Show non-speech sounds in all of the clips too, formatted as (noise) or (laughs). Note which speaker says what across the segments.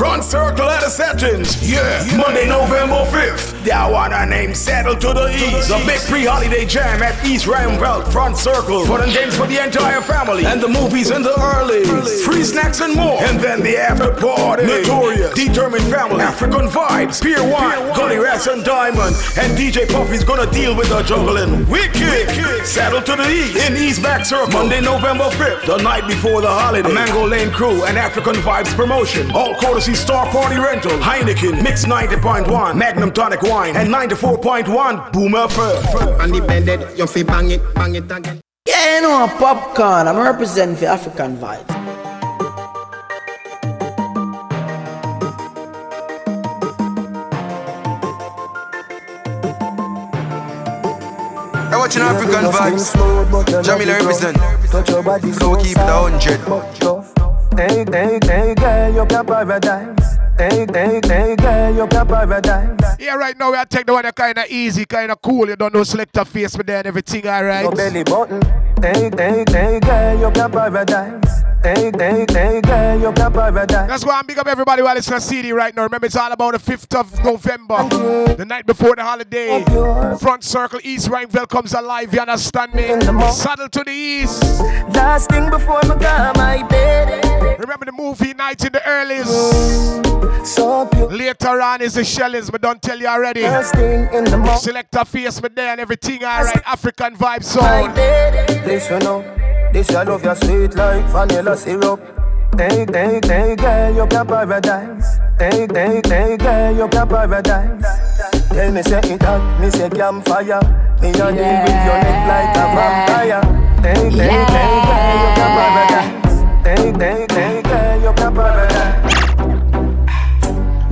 Speaker 1: Front circle at the settings. Yeah. Monday, November 5th. That one I named Saddle to the East. The big pre-holiday jam at East Ruimveldt Front Circle. Fun and games for the entire family. And the movies in the early. Free snacks and more. And then the after party. Notorious. Determined family. African vibes. Pier 1. Gully Rats and Diamond. And DJ Puffy's gonna deal with the juggling. Wicked. Saddle to the East. In East Back Circle. Monday, November 5th. The night before the holiday. A Mango Lane Crew and African Vibes promotion. All courtesy Star Party Rental. Heineken. Mix 90.1. Magnum Tonic Wine. And 94.1. Boomer FM.
Speaker 2: On the bed, you fi bang it, bang it again.
Speaker 3: Yeah, you know, popcorn. I'm representing the African vibe.
Speaker 4: I'm watching African vibes. Jamila represent. Flow keep it a hundred.
Speaker 5: Hey, hey, hey, girl, you can paradise. Hey, hey, hey, girl, you can paradise.
Speaker 6: Yeah, right now we are taking the one that kind of easy, kind of cool. You don't know Selector Face, but then everything alright.
Speaker 5: Your belly button. Hey, hey, hey, girl, you can paradise. Hey, hey, hey, girl, you can paradise.
Speaker 6: That's why I'm big up everybody while listening to CD right now. Remember, it's all about the 5th of November, the night before the holiday. Front Circle East Ruimveldt comes alive, you understand me? Saddle to the east.
Speaker 5: Last thing before my got my bed.
Speaker 6: Remember the movie Night in the Earlys?
Speaker 5: So.
Speaker 6: Later on is the shellings, but don't tell you already.
Speaker 5: Last thing in the.
Speaker 6: Selector Face, but there and everything alright. African vibe sound.
Speaker 5: Bed. Listen up. This your love, your sweet like vanilla syrup. Hey, hey, hey, girl, you can paradise. Hey, hey, hey, girl, you can paradise. Tell me say it hot, me say campfire. Me a deal with your neck like a vampire. Hey, hey, hey, girl, you can paradise. Hey, hey, hey, girl, you can paradise.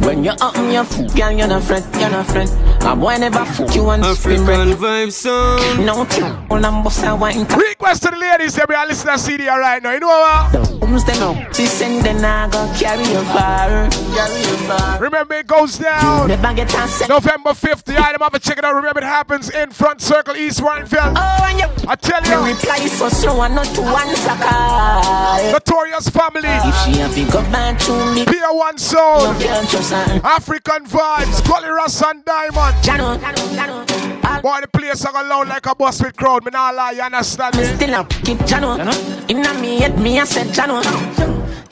Speaker 7: When you're up in your foot, girl, you're not friend, you're not friend. A boy never fuck you and spin
Speaker 4: African
Speaker 7: back.
Speaker 4: vibes sound.
Speaker 7: No two, all a wine.
Speaker 6: Request to the ladies, every I listen to CD right now. You know what?
Speaker 7: Comes the no, she send the naga carry you far, carry you far.
Speaker 6: Remember, it goes down.
Speaker 7: Never get.
Speaker 6: November 5th, the item of check it out. Remember, it happens in Front Circle, East Ruimveldt.
Speaker 7: Oh, and you
Speaker 6: I tell
Speaker 7: you reply so slow and not to answer call.
Speaker 6: Notorious Family,
Speaker 7: If she a pick up back to me,
Speaker 6: Pier 1
Speaker 7: no
Speaker 6: Soul,
Speaker 7: her. (laughs)
Speaker 6: African Vibes, Gully Ross and Diamond.
Speaker 7: Jano, Jano, Jano.
Speaker 6: Boy, the place are going loud like a bus with crowd. Me not lie, you understand
Speaker 7: me
Speaker 6: me?
Speaker 7: still a keep Jano. Inna me head, me a said Jano.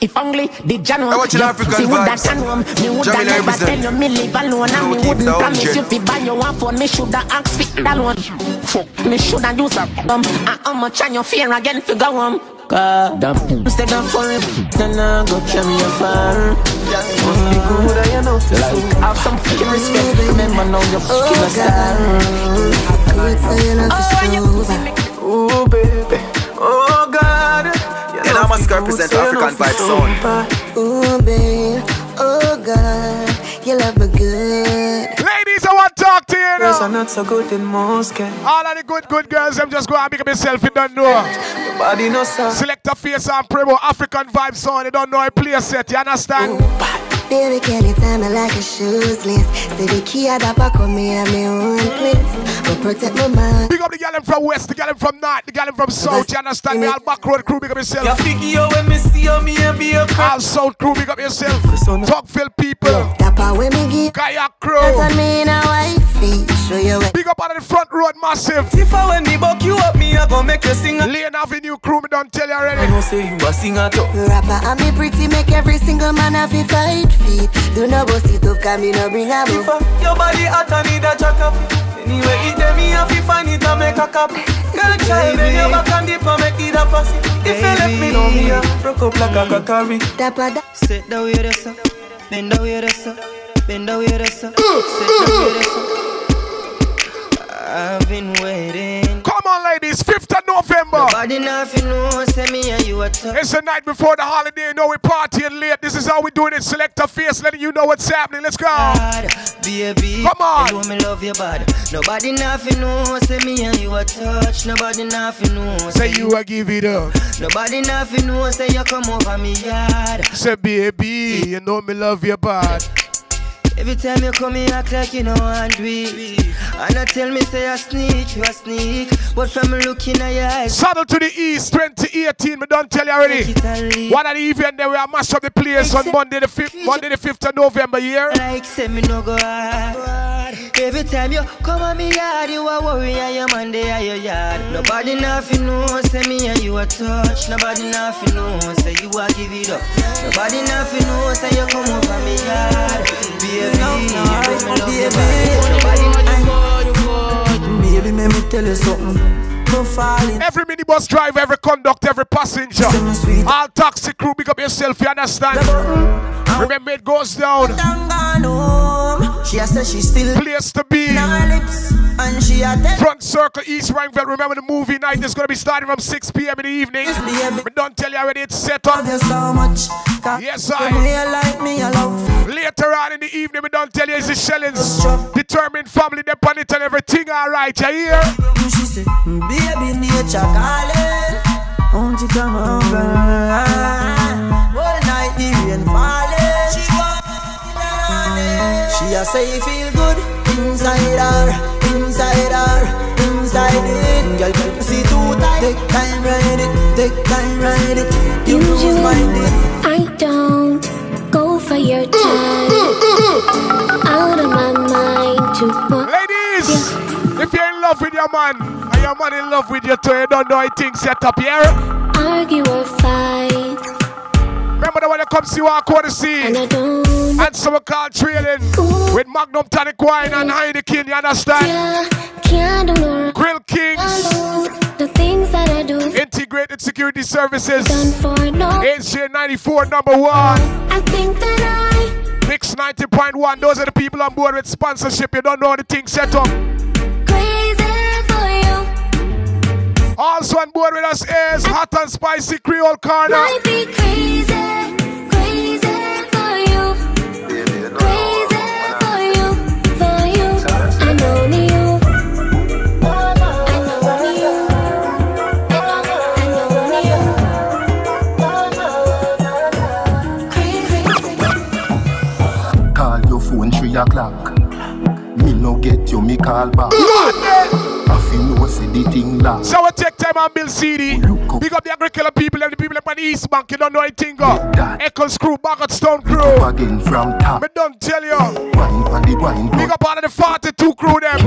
Speaker 7: If only the Jano.
Speaker 4: I watch an African
Speaker 7: See would that
Speaker 4: vibes.
Speaker 7: Jano. Me woulda never tell you me live alone and me wouldn't promise you
Speaker 4: hundred.
Speaker 7: fi buy your one phone. Me shoulda ask fi that one. Fuck, me shoulda use a um. And how much on your fear again fi go home. God, instead of for it, then I go carry you far.
Speaker 5: Good, I know
Speaker 7: Like, have some fucking respect. Remember now you're oh, fucking a star.
Speaker 8: Good for you, love
Speaker 7: Oh, you
Speaker 8: is
Speaker 7: see me.
Speaker 5: Ooh, baby. Oh, God.
Speaker 4: Yeah, now I must represent African vibes sound.
Speaker 8: Ooh, babe. Oh, God. You love me good.
Speaker 6: Ladies, I want to talk to
Speaker 5: Girls are not so good in most can.
Speaker 6: All of the good, good girls, I'm just going to pick up myself, you don't know.
Speaker 5: Body no sound.
Speaker 6: Selector Face and Primo, African Vibes song, you don't know a play set, you understand?
Speaker 8: Baby, can you tell me like a shoes list? Say the key at the back of me and me own place. But protect my mind.
Speaker 6: Big up the gal from west, the gal from north, the gal from south, you understand me? All back road crew, big up
Speaker 5: You
Speaker 6: yourself.
Speaker 5: figure you when me see you, me and be a crap.
Speaker 6: All south crew, big up yourself. Tucville people,
Speaker 8: That part when me give.
Speaker 6: kayak
Speaker 8: That's
Speaker 6: crew.
Speaker 8: a me and a wifey. Show you what.
Speaker 6: Big up out of the front road, massive.
Speaker 5: If I when me buck you up, me I go make you sing. a-
Speaker 6: Lane Avenue crew, me don't tell you
Speaker 5: I
Speaker 6: already.
Speaker 5: know say you a singer too.
Speaker 8: Rapper and me pretty make every single man have a fight feet. Do no bust it up, can me no bring a
Speaker 5: If
Speaker 8: book.
Speaker 5: uh, your body hot, I need a jack up. Anyway, it dem me have to find it and make a cup. Girl, try bend your back and dip and make it a pass. If you left me, know me, I broke up like a kakari.
Speaker 8: Dapper da.
Speaker 9: Sit down with us, bend down with us, bend down with us, sit down with us. I've been waiting.
Speaker 6: Come on, ladies, 5th of November.
Speaker 9: Nobody nothing know, say me and you a talk.
Speaker 6: It's the night before the holiday. You know we partying late. This is how we doing it. Selector Face, letting you know what's happening. Let's go.
Speaker 9: baby.
Speaker 6: Come on.
Speaker 9: You know me love you bad. Nobody nothing know, say me and you a touch. Nobody nothing know,
Speaker 6: Say you a give it up.
Speaker 9: Nobody nothing know, say you come over me yard.
Speaker 6: Say baby, you know me love you bad.
Speaker 8: Every time you come here, act like you know and do it. And I tell me, say, I sneak, you a sneak. But from looking at your eyes.
Speaker 6: Saddle to the East 2018, me don't tell you already. One of the event there, we are mash up the place on Monday the 5th, Monday the 5th of November, here.
Speaker 8: Like, say, me no go hard. Every time you come on me yard, you are worry and your man they are your yard. Nobody nothing know, say me and you a touch. Nobody nothing know, say you a give it up. Nobody nothing know, say you come over me yard. Baby, you make me love your body.
Speaker 10: Baby, let me tell you something.
Speaker 6: Every minibus driver, every conductor, every passenger. All taxi crew, big up yourself, you understand? Remember, it goes down.
Speaker 10: She has said she still
Speaker 6: place to be.
Speaker 10: Lips, and she had
Speaker 6: Front Circle East Ruimveldt. Remember the movie night is gonna be starting from 6 p.m. in the evening. But don't tell you already it's set up.
Speaker 10: so much.
Speaker 6: Yes, I.
Speaker 10: like me, I love.
Speaker 6: Later on in the evening, we don't tell you it's the shellings. Determined family, they on it and everything alright. You hear?
Speaker 10: She said, baby, nature calling. Won't you come over? All night the rain falling. She she a say feel good inside her, inside her, inside it. Girl, girl, pussy too tight. Take time, ride it. Take time, ride it. You lose it.
Speaker 11: I don't go for your mm, time. Mm, mm, Out of my mind to want.
Speaker 6: Ladies, if you're in love with your man and your man in love with you too, you don't know how things set up here.
Speaker 11: Argue or fight.
Speaker 6: One that comes to you walk on the scene.
Speaker 11: And I don't.
Speaker 6: And someone called trailing with Magnum tonic wine and Heineken, you understand?
Speaker 11: Yeah, can't do no
Speaker 6: Grill Kings.
Speaker 11: The things that I do.
Speaker 6: Integrated Security Services.
Speaker 11: Done for no.
Speaker 6: HJ 94 number one.
Speaker 11: I think that I.
Speaker 6: Mix 90.1. Those are the people on board with sponsorship. You don't know the thing set up.
Speaker 11: Crazy for you.
Speaker 6: Also on board with us is Hot and Spicy Creole Corner.
Speaker 12: O'clock. Me no get you, me call back. I feel no the thing lock.
Speaker 6: So we take time and build CD. Oh, big up the agricultural people and the people up on the East Bank. You don't know anything go. Eccles crew, Bagotstown crew.
Speaker 12: Again from top.
Speaker 6: Me don't tell you.
Speaker 12: Wine on the wine.
Speaker 6: Big up all of the 42 crew them.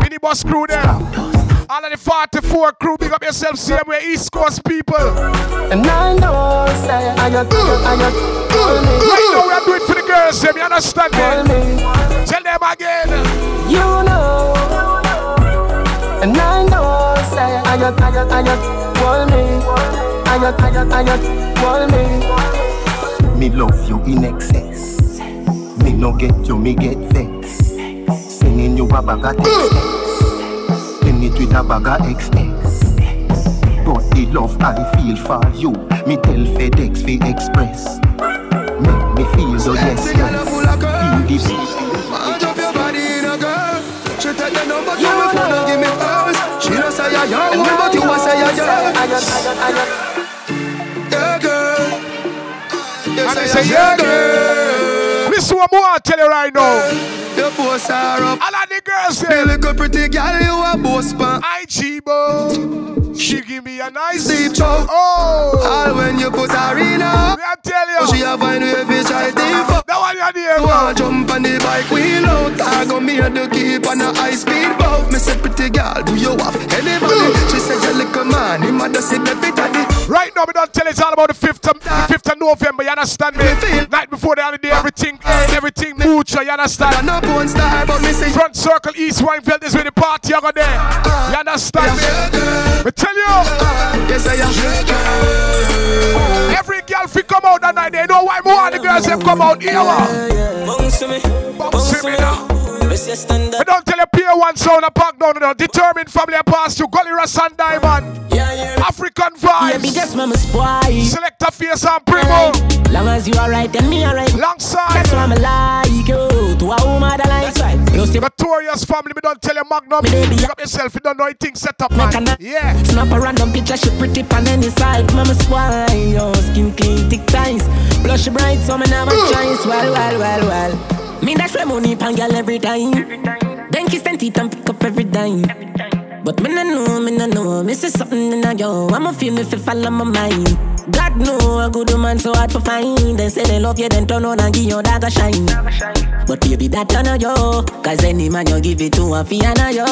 Speaker 6: Minibus crew them. All of the 44 crew, big up yourself, see them we're East Coast people.
Speaker 12: And I know say I got, I got,
Speaker 6: Right now we are doing for the girls, them, you understand me? Tell them again.
Speaker 12: You know. And I know say I got, I got, I got, hold me. I got, I got, I got, hold me. Me love you in excess. Me no get you, me get vex. Sending you a bag of text. Send it with a bag of XS. But the love I feel for you, me tell FedEx fi Express. Make me feel so yes, yes. Feel the
Speaker 13: Yeah, girl.
Speaker 6: And
Speaker 13: I
Speaker 6: they say, yeah,
Speaker 13: girl.
Speaker 6: Listen what more I tell you right now.
Speaker 13: Your boss are up.
Speaker 6: All of the girls say,
Speaker 13: little pretty girl, you a boss pan.
Speaker 6: I Chibo. She give me a nice
Speaker 13: Deep choke.
Speaker 6: Oh.
Speaker 13: All when you put her in her.
Speaker 6: Me I tell you.
Speaker 13: She a find way fi try deep up.
Speaker 6: That one you there,
Speaker 13: Wanna jump on the bike wheel out I go me the keep on a high speed boat Me say pretty girl, do you have
Speaker 6: Right now, we don't tell it's all about the 5th of, the 5th of November, you understand me? Night before the holiday, everything, eh, everything mutual, you understand?
Speaker 13: I'm star, but me say
Speaker 6: Front Circle East Ruimveldt is where the party you go there. You understand me? Me tell you.
Speaker 13: Yes, I am
Speaker 6: Every girl fi come out that night, they know why more of the girls have come out here.
Speaker 10: Bounce to me.
Speaker 6: Bounce to me now.
Speaker 10: Let's just stand
Speaker 6: We don't tell peer one sound a pack down, know. Determined family a pass to Russ and Diamond.
Speaker 10: Yeah, yeah.
Speaker 6: African
Speaker 10: Yeah,
Speaker 6: vibes.
Speaker 10: biggest mama spoil.
Speaker 6: Selector Face and primo.
Speaker 10: Long as you alright, then me alright.
Speaker 6: Alongside.
Speaker 10: That's why I'm like you. To a woman that likes right.
Speaker 6: Notorious family, me don't tell you Magnum. Pick up yourself, you don't know anything set up, man. Yeah.
Speaker 10: Snap a random picture, she pretty pan any side. Mama spoil, yo, skin clean, thick ties. Blush bright, so me never choice. Well, well, well, well.
Speaker 7: Me dash my money pan girl every time. Then kiss them teeth and pick up every dime. But me no know, me no know, me see something in a yo. I'ma feel me fi follow my mind. God know a good woman so hard to find. They say they love you, then turn on and give your dog a shine. But baby, that turn on yo. Cause any man you give it to a fiana yo.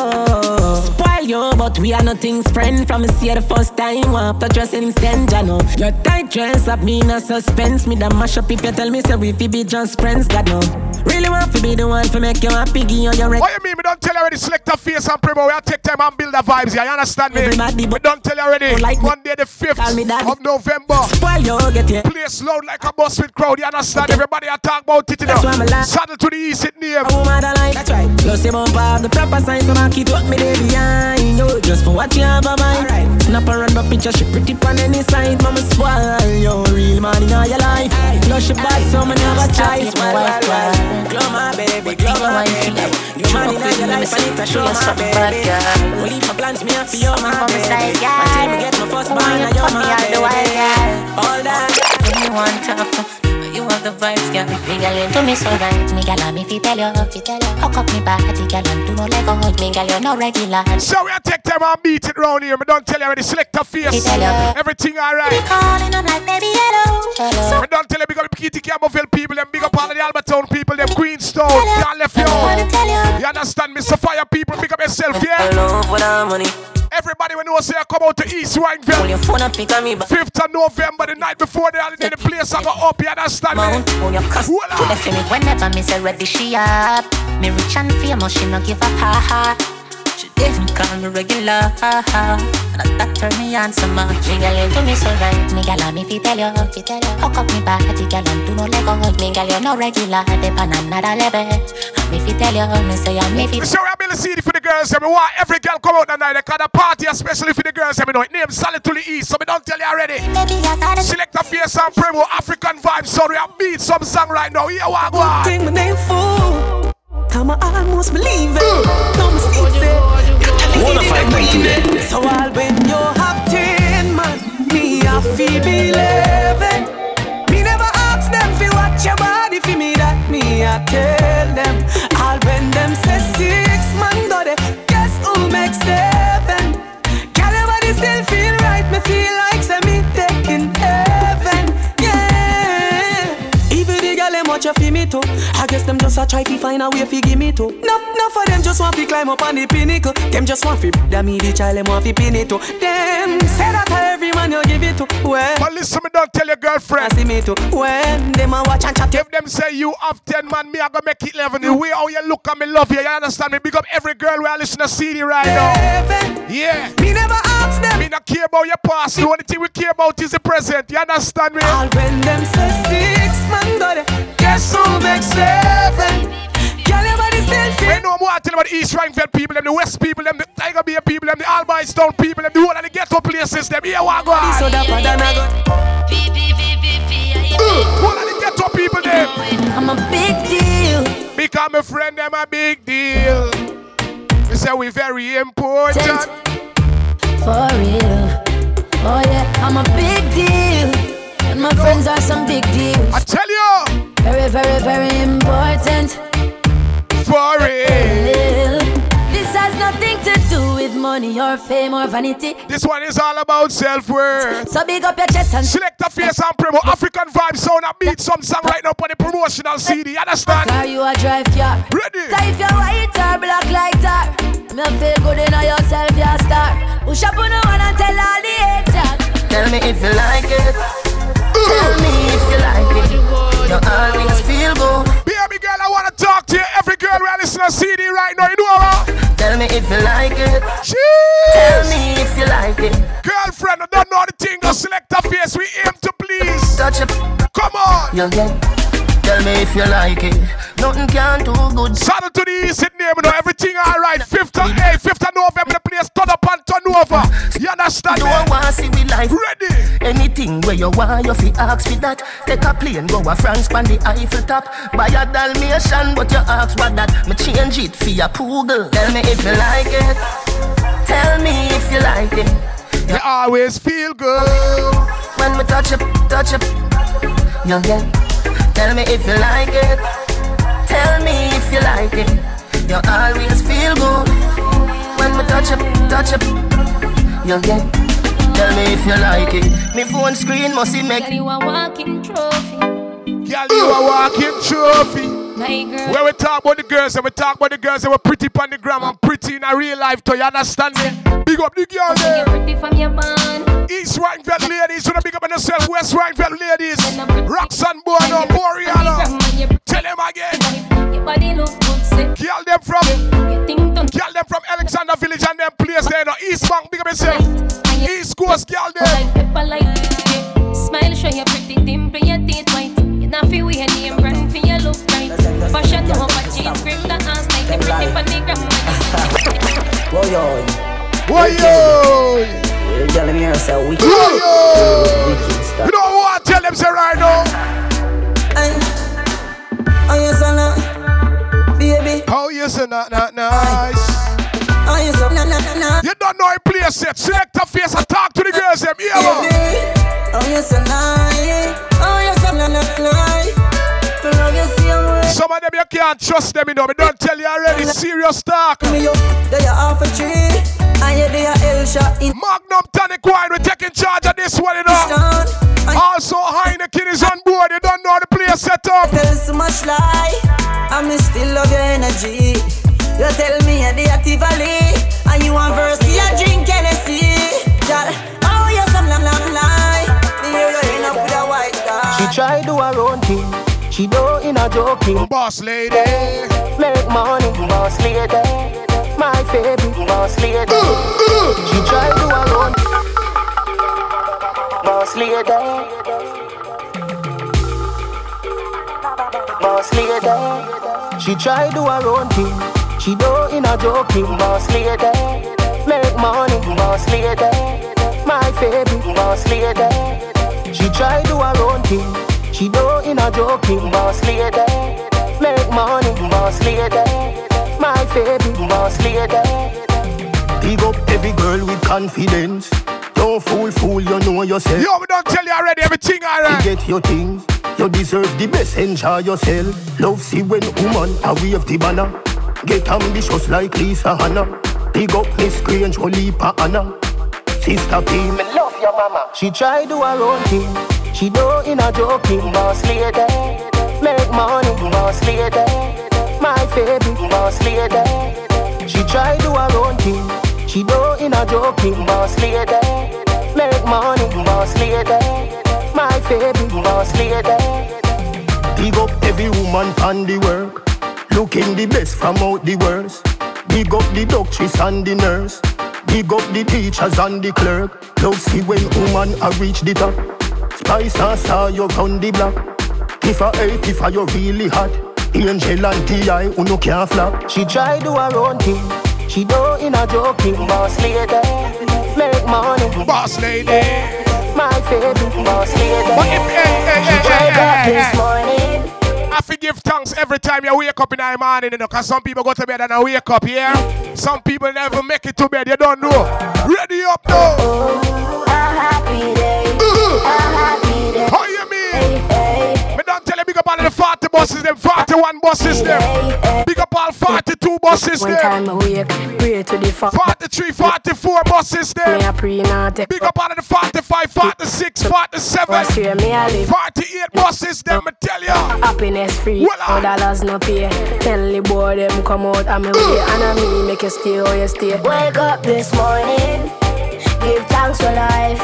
Speaker 7: Spoil yo, but we are nothing's friend. From see the first time, want to dress instant, ya know. Your tight dress up me in a suspense. Me that mash up if you tell me say we fi be just friends, God know. Really want to be the one to make you happy, give you your
Speaker 6: What you mean? Me don't tell you already. Selector Face and primo. We take time and build the vibes. here. You understand me? We don't tell you already.
Speaker 7: like.
Speaker 6: Monday the fifth
Speaker 7: me
Speaker 6: of November.
Speaker 7: Spoil yo, get you.
Speaker 6: Place loud like a bus with crowd. You understand? Everybody I talk about it. You
Speaker 7: That's I'm
Speaker 6: know.
Speaker 7: alive.
Speaker 6: Saddle to the east, it near.
Speaker 7: Woman that That's right Plus you bump up the proper sign So I keep what me there behind you Just for what you have a mind right. Snap around my picture She pretty on any side Mama spoil you Real man in all your life Plus she bad so me never try Well, well, well Glow my baby Glow my baby You man in all your life I need to show my baby If my plans me have for you my baby. Until me get my first man you're my baby. All that.
Speaker 14: Want tough, you have the vibes, girl. Me girl, you do me so right. Me girl, I'm if tell you, if you tell you. Hook up me body, girl, and do no lego. Me girl, you no regular.
Speaker 6: So we take time and beat it round here. Me don't tell you already. Selector Face.
Speaker 14: Me tell you.
Speaker 6: Everything alright.
Speaker 14: Be calling up like baby hello, hello.
Speaker 6: Me don't tell you big up Kitty Campbellville people, them big up all of the Albertown people, them Queenstown,
Speaker 14: Tell you.
Speaker 6: y'all left you
Speaker 14: tell you.
Speaker 6: You understand me? Sophia people, big up yourself, yeah?
Speaker 10: love for that money.
Speaker 6: Everybody when you say I come out to East
Speaker 10: Pull
Speaker 6: Wineville,
Speaker 10: your phone and pick on me back.
Speaker 6: 5th of November, the night before the holiday, the place I go up, you understand
Speaker 10: Mount,
Speaker 6: me?
Speaker 10: pull your cuss.
Speaker 14: Whenever me say ready, she up. Me rich and famous, she no give a ha ha. She didn't call me regular, ha ha. And that turn me on so much. Me girl, you do me so right. Me girl, I'm if you tell you, if you tell you. Hook up me body, girl, and do no lego. Me girl, you no regular, dip on another level. And if you tell you, me say I'm if you.
Speaker 6: So I build a CD for the girls, and me want every girl come out that night. They call a party, especially for the girls, and me know it name Saddle to the East, so me don't tell you already.
Speaker 14: Baby, I gotta
Speaker 6: Selector Face and primo African vibes, so we have beat some song right now. Here we go. on.
Speaker 15: My name fool. Time I almost believe it. No mistakes it.
Speaker 4: Wanna fight man today?
Speaker 15: So all when you have ten man, me I feel eleven. Me never ask them fi watch your body fi me that me I tell them. All when them say six you fi me too. I guess them just a try fi find a way fi give me too. No, no for them just want fi climb up on the pinnacle. Them just want fi that me the child them want fi pin it to. Them say that to every man you give it to. Well,
Speaker 6: But listen, me don't tell your
Speaker 15: I
Speaker 6: girlfriend.
Speaker 15: see me too. When them a watch and chat.
Speaker 6: If them say you have 10 man, me I gonna make it 11. The way how you look and me love you, you understand me? Big up every girl where I listen to CD right now. Yeah.
Speaker 15: Me never ask them.
Speaker 6: Me not care about your past. The only thing we care about is the present. You understand me?
Speaker 15: All when them say six man got it, guess who makes seven? Girl your body still
Speaker 6: know more I tell about the East Ruimveldt people, them the West people, them the Tiger Bay people, them the Albouystown people, them the whole of the ghetto places, them here what go on.
Speaker 15: So that than I got.
Speaker 6: Uh, whole of the ghetto people, them.
Speaker 14: I'm a big deal.
Speaker 6: Become a friend, them a big deal. We say we very important.
Speaker 14: For real. Oh yeah, I'm a big deal. And my friends are some big deals.
Speaker 6: I tell you,
Speaker 14: Very, very, very important.
Speaker 6: for real.
Speaker 14: This has nothing to do with money or fame or vanity.
Speaker 6: This one is all about self-worth.
Speaker 14: So big up your chest and
Speaker 6: Selector Face and promo African vibe sound and beat some song right now on the promotional CD. Understand?
Speaker 14: car you a drive car.
Speaker 6: Ready?
Speaker 14: So if you're white or black like tar, me feel good in yourself, you're a star. Push up on the one and tell all the haters.
Speaker 10: Tell me if you like it. Tell me if you like it. You always feel good.
Speaker 6: Baby girl, I wanna talk to you. Every girl who listen to CD right now, you know what?
Speaker 10: Tell me if you like it. Tell me if you like it.
Speaker 6: Girlfriend, I don't know the thing. Go Selector Face. We aim to please.
Speaker 10: Touch it.
Speaker 6: Come on.
Speaker 10: Get. Tell me if you like it. Nothing can do good.
Speaker 6: Saddle to the east, it name, you know, everything alright. 5th of, hey, 5th of November, the place turn up and turn over. You understand
Speaker 10: Don't
Speaker 6: me?
Speaker 10: want see we life.
Speaker 6: Ready?
Speaker 10: Anything where you want, you fi ask for that. Take a plane, go a France, pan the Eiffel top. Buy a Dalmatian, but you ask what that. Me change it for your poodle. Tell me if you like it. Tell me if you like it.
Speaker 6: You always feel good.
Speaker 10: When me touch it, touch it, you get. Tell me if you like it.
Speaker 8: Tell me if you like it. You always feel good when we touch up, touch up. You get. Tell me if you like it. Me phone screen must see make.
Speaker 16: Girl, you a walking trophy.
Speaker 9: Girl, you a walking trophy. Where we talk about the girls and we talk about the girls that were pretty on the gram and pretty in a real life too. You understand me? Big up the girl there.
Speaker 16: Pretty from your band.
Speaker 9: East Ruimveldt ladies, you know big up on yourself. West Ruimveldt ladies. Roxanne Bono, Moriana. Tell them again.
Speaker 16: Your body look good, sick.
Speaker 9: Girl them from Girl them from Alexander Village and them place there. No East Bank, big up yourself. East Coast girl them.
Speaker 16: Smile, show your pretty dimple, your teeth white. You not feel weird, name brand for your look right. Fashion no but jeans, grip the ass like the pretty for the gram.
Speaker 10: Whoa, yo.
Speaker 9: Whoa, yo.
Speaker 10: You telling me yourself, we
Speaker 9: Whoa, yo. You know what? Tell them say right now.
Speaker 8: Oh yes, or not, baby.
Speaker 9: Oh yes, or not, not nice.
Speaker 8: Oh yes, or not, not, not.
Speaker 9: You don't know a place yet. Selector Face and talk to the girls. Them, yeah, man.
Speaker 8: Oh yes, or not. Oh yes, or not, not, not.
Speaker 9: Some of them you can't trust them, you know. Me don't tell you already. Serious talk.
Speaker 8: Me up, they are half a tree. And you they are El shot in.
Speaker 9: Magnum Tonic Wine, we're taking charge of this one, you know. Also, Heineken is on board. You don't know the place set up.
Speaker 8: Tell so much lie. I still love your energy. You tell me you're the active alley. And you want verse, you drink Hennessy. Girl, oh yes, I'm long, long lie. Me hear you end up with a white guy. She try to do her own thing. She do in a joking.
Speaker 9: Boss lady.
Speaker 8: Make money, boss lady. My favorite boss lady. She try do her own. Boss lady. Boss lady. She try do her own thing. She do in a joking. Boss lady. Make money, boss lady. My favorite boss lady. She try do her own thing. She do in a joking. Boss lady. Make money, boss lady. My favorite boss lady. Dig up every girl with confidence. Don't fool, fool, you know yourself.
Speaker 9: Yo, we don't tell you already everything alright.
Speaker 8: You get your things. You deserve the best, enjoy yourself. Love see when woman a wave the banner. Get ambitious like Lisa Hanna. Big up Miss Grange, Olipa Anna. Sister P, me love your mama. She try do her own thing. She do in a joking, boss lady. Make money, boss lady. My favorite boss lady. She try do her own thing. She do in a joking, boss lady. Make money, boss lady. My favorite boss lady. Big up every woman on the work. Looking the best from out the worst. Big up the doctors and the nurse. Big up the teachers and the clerk. Love see when woman a reach the top. Spice and saw you round the block. If I hate, if I you really hot. Angel and T.I. who no can't flop. She try do her own thing. She do in a joking. Boss lady. Make money.
Speaker 9: Boss lady.
Speaker 8: My favorite boss lady.
Speaker 9: But if, hey, hey,
Speaker 8: She eh,
Speaker 9: hey,
Speaker 8: tried
Speaker 9: hey,
Speaker 8: that
Speaker 9: hey,
Speaker 8: this
Speaker 9: hey.
Speaker 8: morning.
Speaker 9: I forgive thanks every time you wake up in the morning, you know, cause some people go to bed and I wake up, yeah? Some people never make it to bed, you don't know. Ready up now. Buses, them 41 buses, them. Big up all 42 buses,
Speaker 17: time
Speaker 9: them.
Speaker 17: I pray to the Father.
Speaker 9: 43, 44 buses, them. Big up all of the 45, 46, 47,
Speaker 17: What's here me a live
Speaker 9: 48 buses, them, me tell ya.
Speaker 17: Happiness free, no dollars no pay Tell the boy them come out and me way And I me make you stay or you stay
Speaker 16: Wake up this morning. Give thanks for life.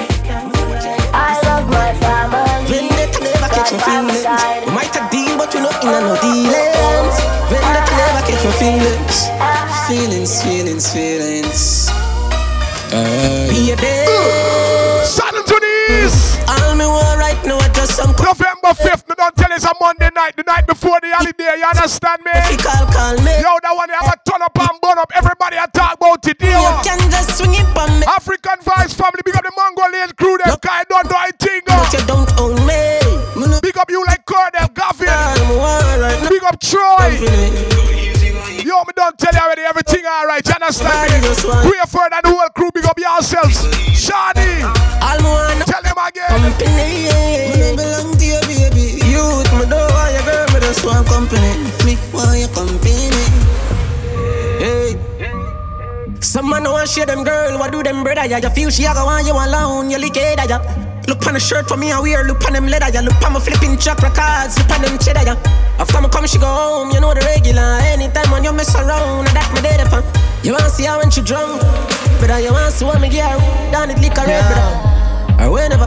Speaker 16: I love my family.
Speaker 7: Catch my
Speaker 16: God by my
Speaker 7: feelings. We might have deal, but we not in a no dealings. Vendetta never catch my feelings. Feelings, feelings, feelings. Be a.
Speaker 9: Saddle to these.
Speaker 7: All me want right now is just some
Speaker 9: November 5th, me don't tell it's a Monday night, the night before the holiday, you understand me?
Speaker 7: If you call, call me.
Speaker 9: Yo, that one, you have a turn up and burn up, everybody I talk about it, you
Speaker 7: You can just swing it on me.
Speaker 9: African Vibes family, big up the Mango Lane crew, them guy don't do a thing, uh.
Speaker 7: But you don't own no
Speaker 9: Big up you like Cordell, Gaffin,
Speaker 7: I'm one right
Speaker 9: big up Troy. Yo, me don't tell you already, everything alright, you understand me?
Speaker 7: I just want-
Speaker 9: We are further than the whole crew, big up yourselves. Shadi,
Speaker 7: All me want
Speaker 9: tell them again.
Speaker 7: company. Me belong to you, baby. Youth, me don't want your girl, me just want company. company. Me want your company. Hey. Some man want share them girl, what do them brother? Yeah, you feel she a go want you alone, you lick it, yeah. Look on the shirt for me and wear, look on them leather, yeah. Look on my flipping chakra cards, look on them cheddar, yeah. After me come, she go home, you know the regular. Anytime when you mess around, I that me dead for. You want to see her when she drunk, brother. You want to see when me get her down it liquor red, brother. Or whenever.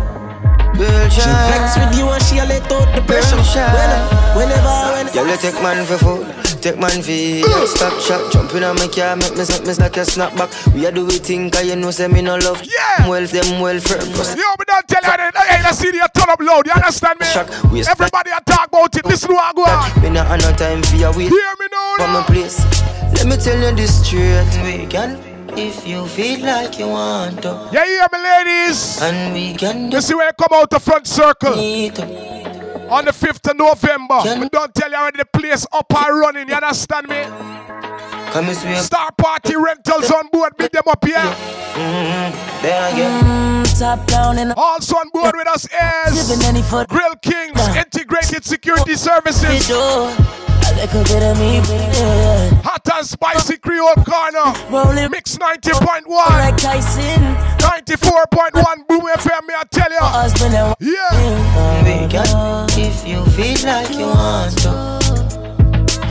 Speaker 18: Girl,
Speaker 7: she flex with you and she a let out the pressure. Whenever, whenever, whenever.
Speaker 18: You take man for food, take man for mm. Stop shot, jump in on my car, make me snap, me like a snapback. We a do we think, cause you know say me no love.
Speaker 6: Yeah.
Speaker 18: Well, them well first.
Speaker 6: Yo, but don't tell you that. Hey, let's see the turn up loud. You understand me?
Speaker 18: Shock,
Speaker 6: Everybody a talk about it. Listen to what I go on.
Speaker 18: Me not have no time for your wait.
Speaker 6: Hear me now.
Speaker 18: From a place. Let me tell you this straight. We can if you feel like you want to.
Speaker 6: Yeah, yeah, my ladies.
Speaker 18: And we can
Speaker 6: You see where I come out the front circle. On the 5th of November. Don't tell you already the place up and running. You understand me?
Speaker 18: Come and swear.
Speaker 6: Star Party Rentals on board. Big them up here.
Speaker 18: Mm-hmm. There again.
Speaker 7: Mm, top down and
Speaker 6: also on board with us is Grill Kings Integrated Security Services.
Speaker 7: A little bit of me, yeah.
Speaker 6: Hot and spicy Creole Corner.
Speaker 7: Rolling.
Speaker 6: Mix 90.1.
Speaker 7: Like Tyson.
Speaker 6: 94.1 Boom FM, me I tell you. Yeah.
Speaker 18: We can if you feel like you want to.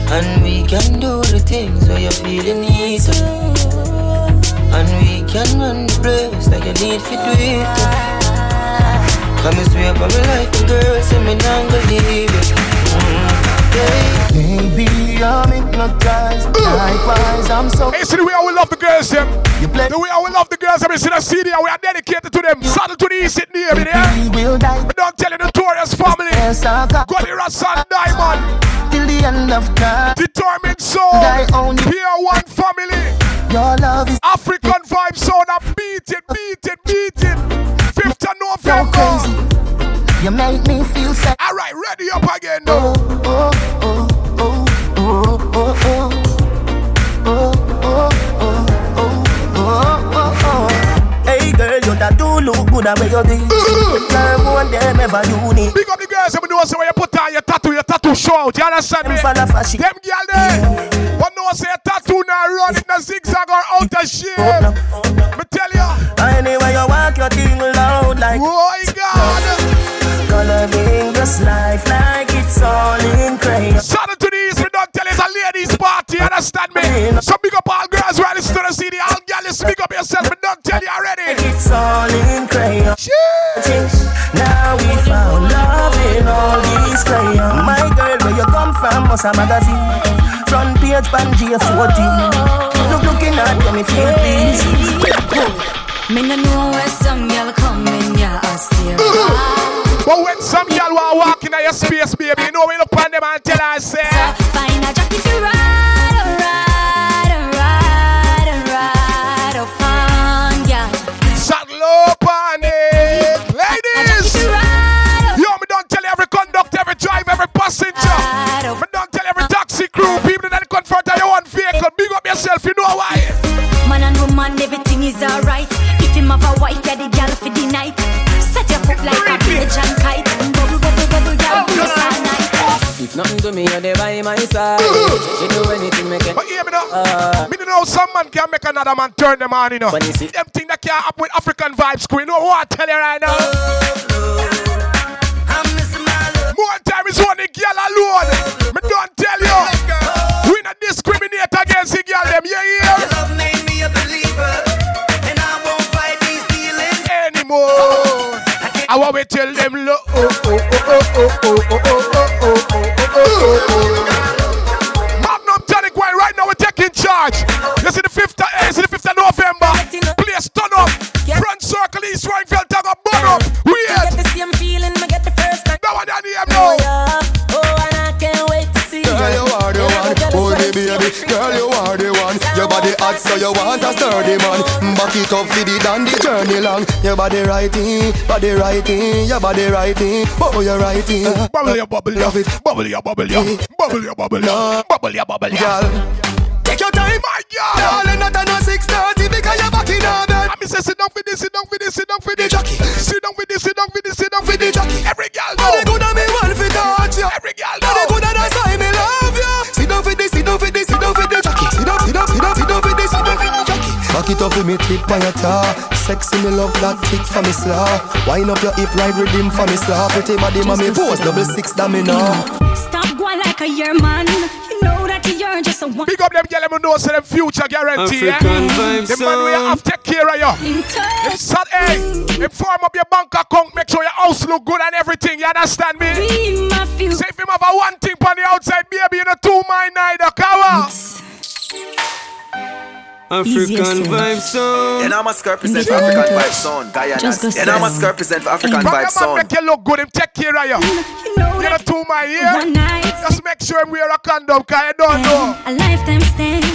Speaker 18: And we can do the things where you're feeling need to. And we can run the place like you need to do it. Come and swear by my life, and girl, say me not gonna leave you.
Speaker 8: Baby, I'm hypnotized. Likewise, I'm so.
Speaker 6: Hey, see the way I will love the girls, them. You play. The way I will love the girls, them. You see the CD, we are dedicated to them. Saddle to the east, near me, yeah.
Speaker 8: will die.
Speaker 6: But don't tell you the Notorious family.
Speaker 8: Yes, I got.
Speaker 6: Got the Rassan Diamond.
Speaker 8: Till the end of time.
Speaker 6: Determined soul.
Speaker 8: Die only.
Speaker 6: Pure one family.
Speaker 8: Your love is
Speaker 6: African vibe sound. I beat it, beat it, beat it. 5th of November.
Speaker 8: You make me feel sad
Speaker 6: ready up again
Speaker 8: now. Hey
Speaker 6: Big up the girls, let know say where you put on your tattoo, your tattoo show out. You understand me?
Speaker 8: Them
Speaker 6: girl there, one know say your tattoo now run in the zigzag or out of shape. Me tell you.
Speaker 8: Anyway, you walk your thing loud like.
Speaker 6: Oh my God.
Speaker 8: Coloring this life like it's all in crayon.
Speaker 6: Shout out to these, we don't tell it's a ladies party, understand me? So big up all girls right listen to the CD, all girls big up yourself, we don't tell you already.
Speaker 8: It's all in crayon. Now we found love in all these crayons. My girl, where you come from, was a magazine. Front page, Pangea 14. Look, looking at you, me feel pleased.
Speaker 9: Me no know where some girl
Speaker 6: space, baby, you know we look on them and tell her, say,
Speaker 9: so find a jockey to ride, oh, ride, oh, ride, oh, ride upon, yeah.
Speaker 6: Saddle up on it, ladies. Yo, me don't tell every conductor, every driver, every passenger. Me don't tell every taxi crew, people that comfort your own vehicle. Big up yourself, you know why.
Speaker 9: Man and woman, everything is alright. If him have a wife, yeah, the girl for the night.
Speaker 7: me, you there by my side. Mm-hmm. you do anything, make it.
Speaker 6: But hear me now. Uh, me know some man can make another man turn them on, you know. Them thing that can up with African vibes, queen. You know what I tell you right now? Oh, More time is one girl alone. Oh, me don't tell you. Oh, we not discriminate against the girl them. you hear?
Speaker 19: Your love made me a believer, and I won't fight these feelings
Speaker 6: anymore. I, I want to tell them, look, oh, oh, oh, oh, oh, oh, oh. oh. Magnum tonic wine right now we're taking charge. This is the fifth. Uh, this is the fifth of November. Please turn up. Front circle East Ruimveldt. Tag up, burn up. Weird.
Speaker 7: Get the same feeling. I get the first time.
Speaker 6: No one down here now.
Speaker 7: Oh, and I can't wait to see
Speaker 13: Girl, you are the one. Oh, the baby. Girl, you are the one. Your body hot, so you want a sturdy man. Back it up for the dandy journey long. Your body righty, body righty, your body righty. Oh, you're righty.
Speaker 6: Bubble ya, bubble ya, bubble ya, bubble ya, bubble ya, bubble ya, bubble ya, bubble.
Speaker 13: Girl, take your time,
Speaker 6: my girl.
Speaker 13: Darling, not on a six thirty because you're back in our bed.
Speaker 6: I say sit down for this, sit down for this, sit down for this. Sit down for this, sit down for this, sit down for this. Every girl know.
Speaker 13: Good and me want fi touch you.
Speaker 6: Every girl
Speaker 13: Cock it up with me tip by your tar. Sexy me love that tick for me slaw. Wind up your hip ride rhythm for me slaw. Pretty body mommy pose double six that me know.
Speaker 20: Stop going like a year man. You know that you're just a one.
Speaker 9: Big up them gyal them know so them future guarantee. eh?
Speaker 21: African vibes,
Speaker 9: The man we
Speaker 21: son.
Speaker 9: have take care of you. If son, hey, if form up your bank account, make sure your house look good and everything. You understand me? Say if him have a one thing on the outside, baby, you know two mind neither. Cover.
Speaker 21: African vibes sound.
Speaker 4: You know, I must represent for African Vibe Sound, Guyana.
Speaker 21: Just go
Speaker 4: You know, I must
Speaker 21: stress.
Speaker 4: represent for African
Speaker 9: From
Speaker 4: Vibe
Speaker 9: the man
Speaker 4: Sound.
Speaker 9: make you look good, him take care of you. You know, you know two my ear. Just make sure him wear a condom, cause you don't know.
Speaker 20: A lifetime stand.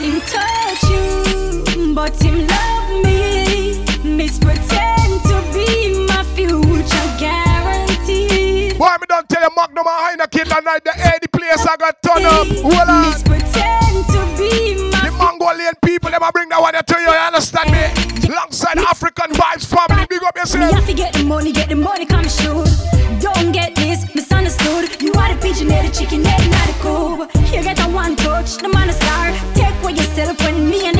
Speaker 20: Him touch you, but him love me. Miss pretend to be my future guaranteed.
Speaker 9: Boy, me don't tell you Magnum and Heineken that night the A, the place I got turn up. Hold on.
Speaker 20: Miss pretend to be my
Speaker 9: The Mango Lane people, them a bring that one to you, you understand me? Alongside African Vibes family, big up yourself.
Speaker 20: have to get the money, get the money, come shoot. Don't get this misunderstood. You are the pigeon headed chicken not the coop. You get a one touch, the man a star. Take what yourself when me and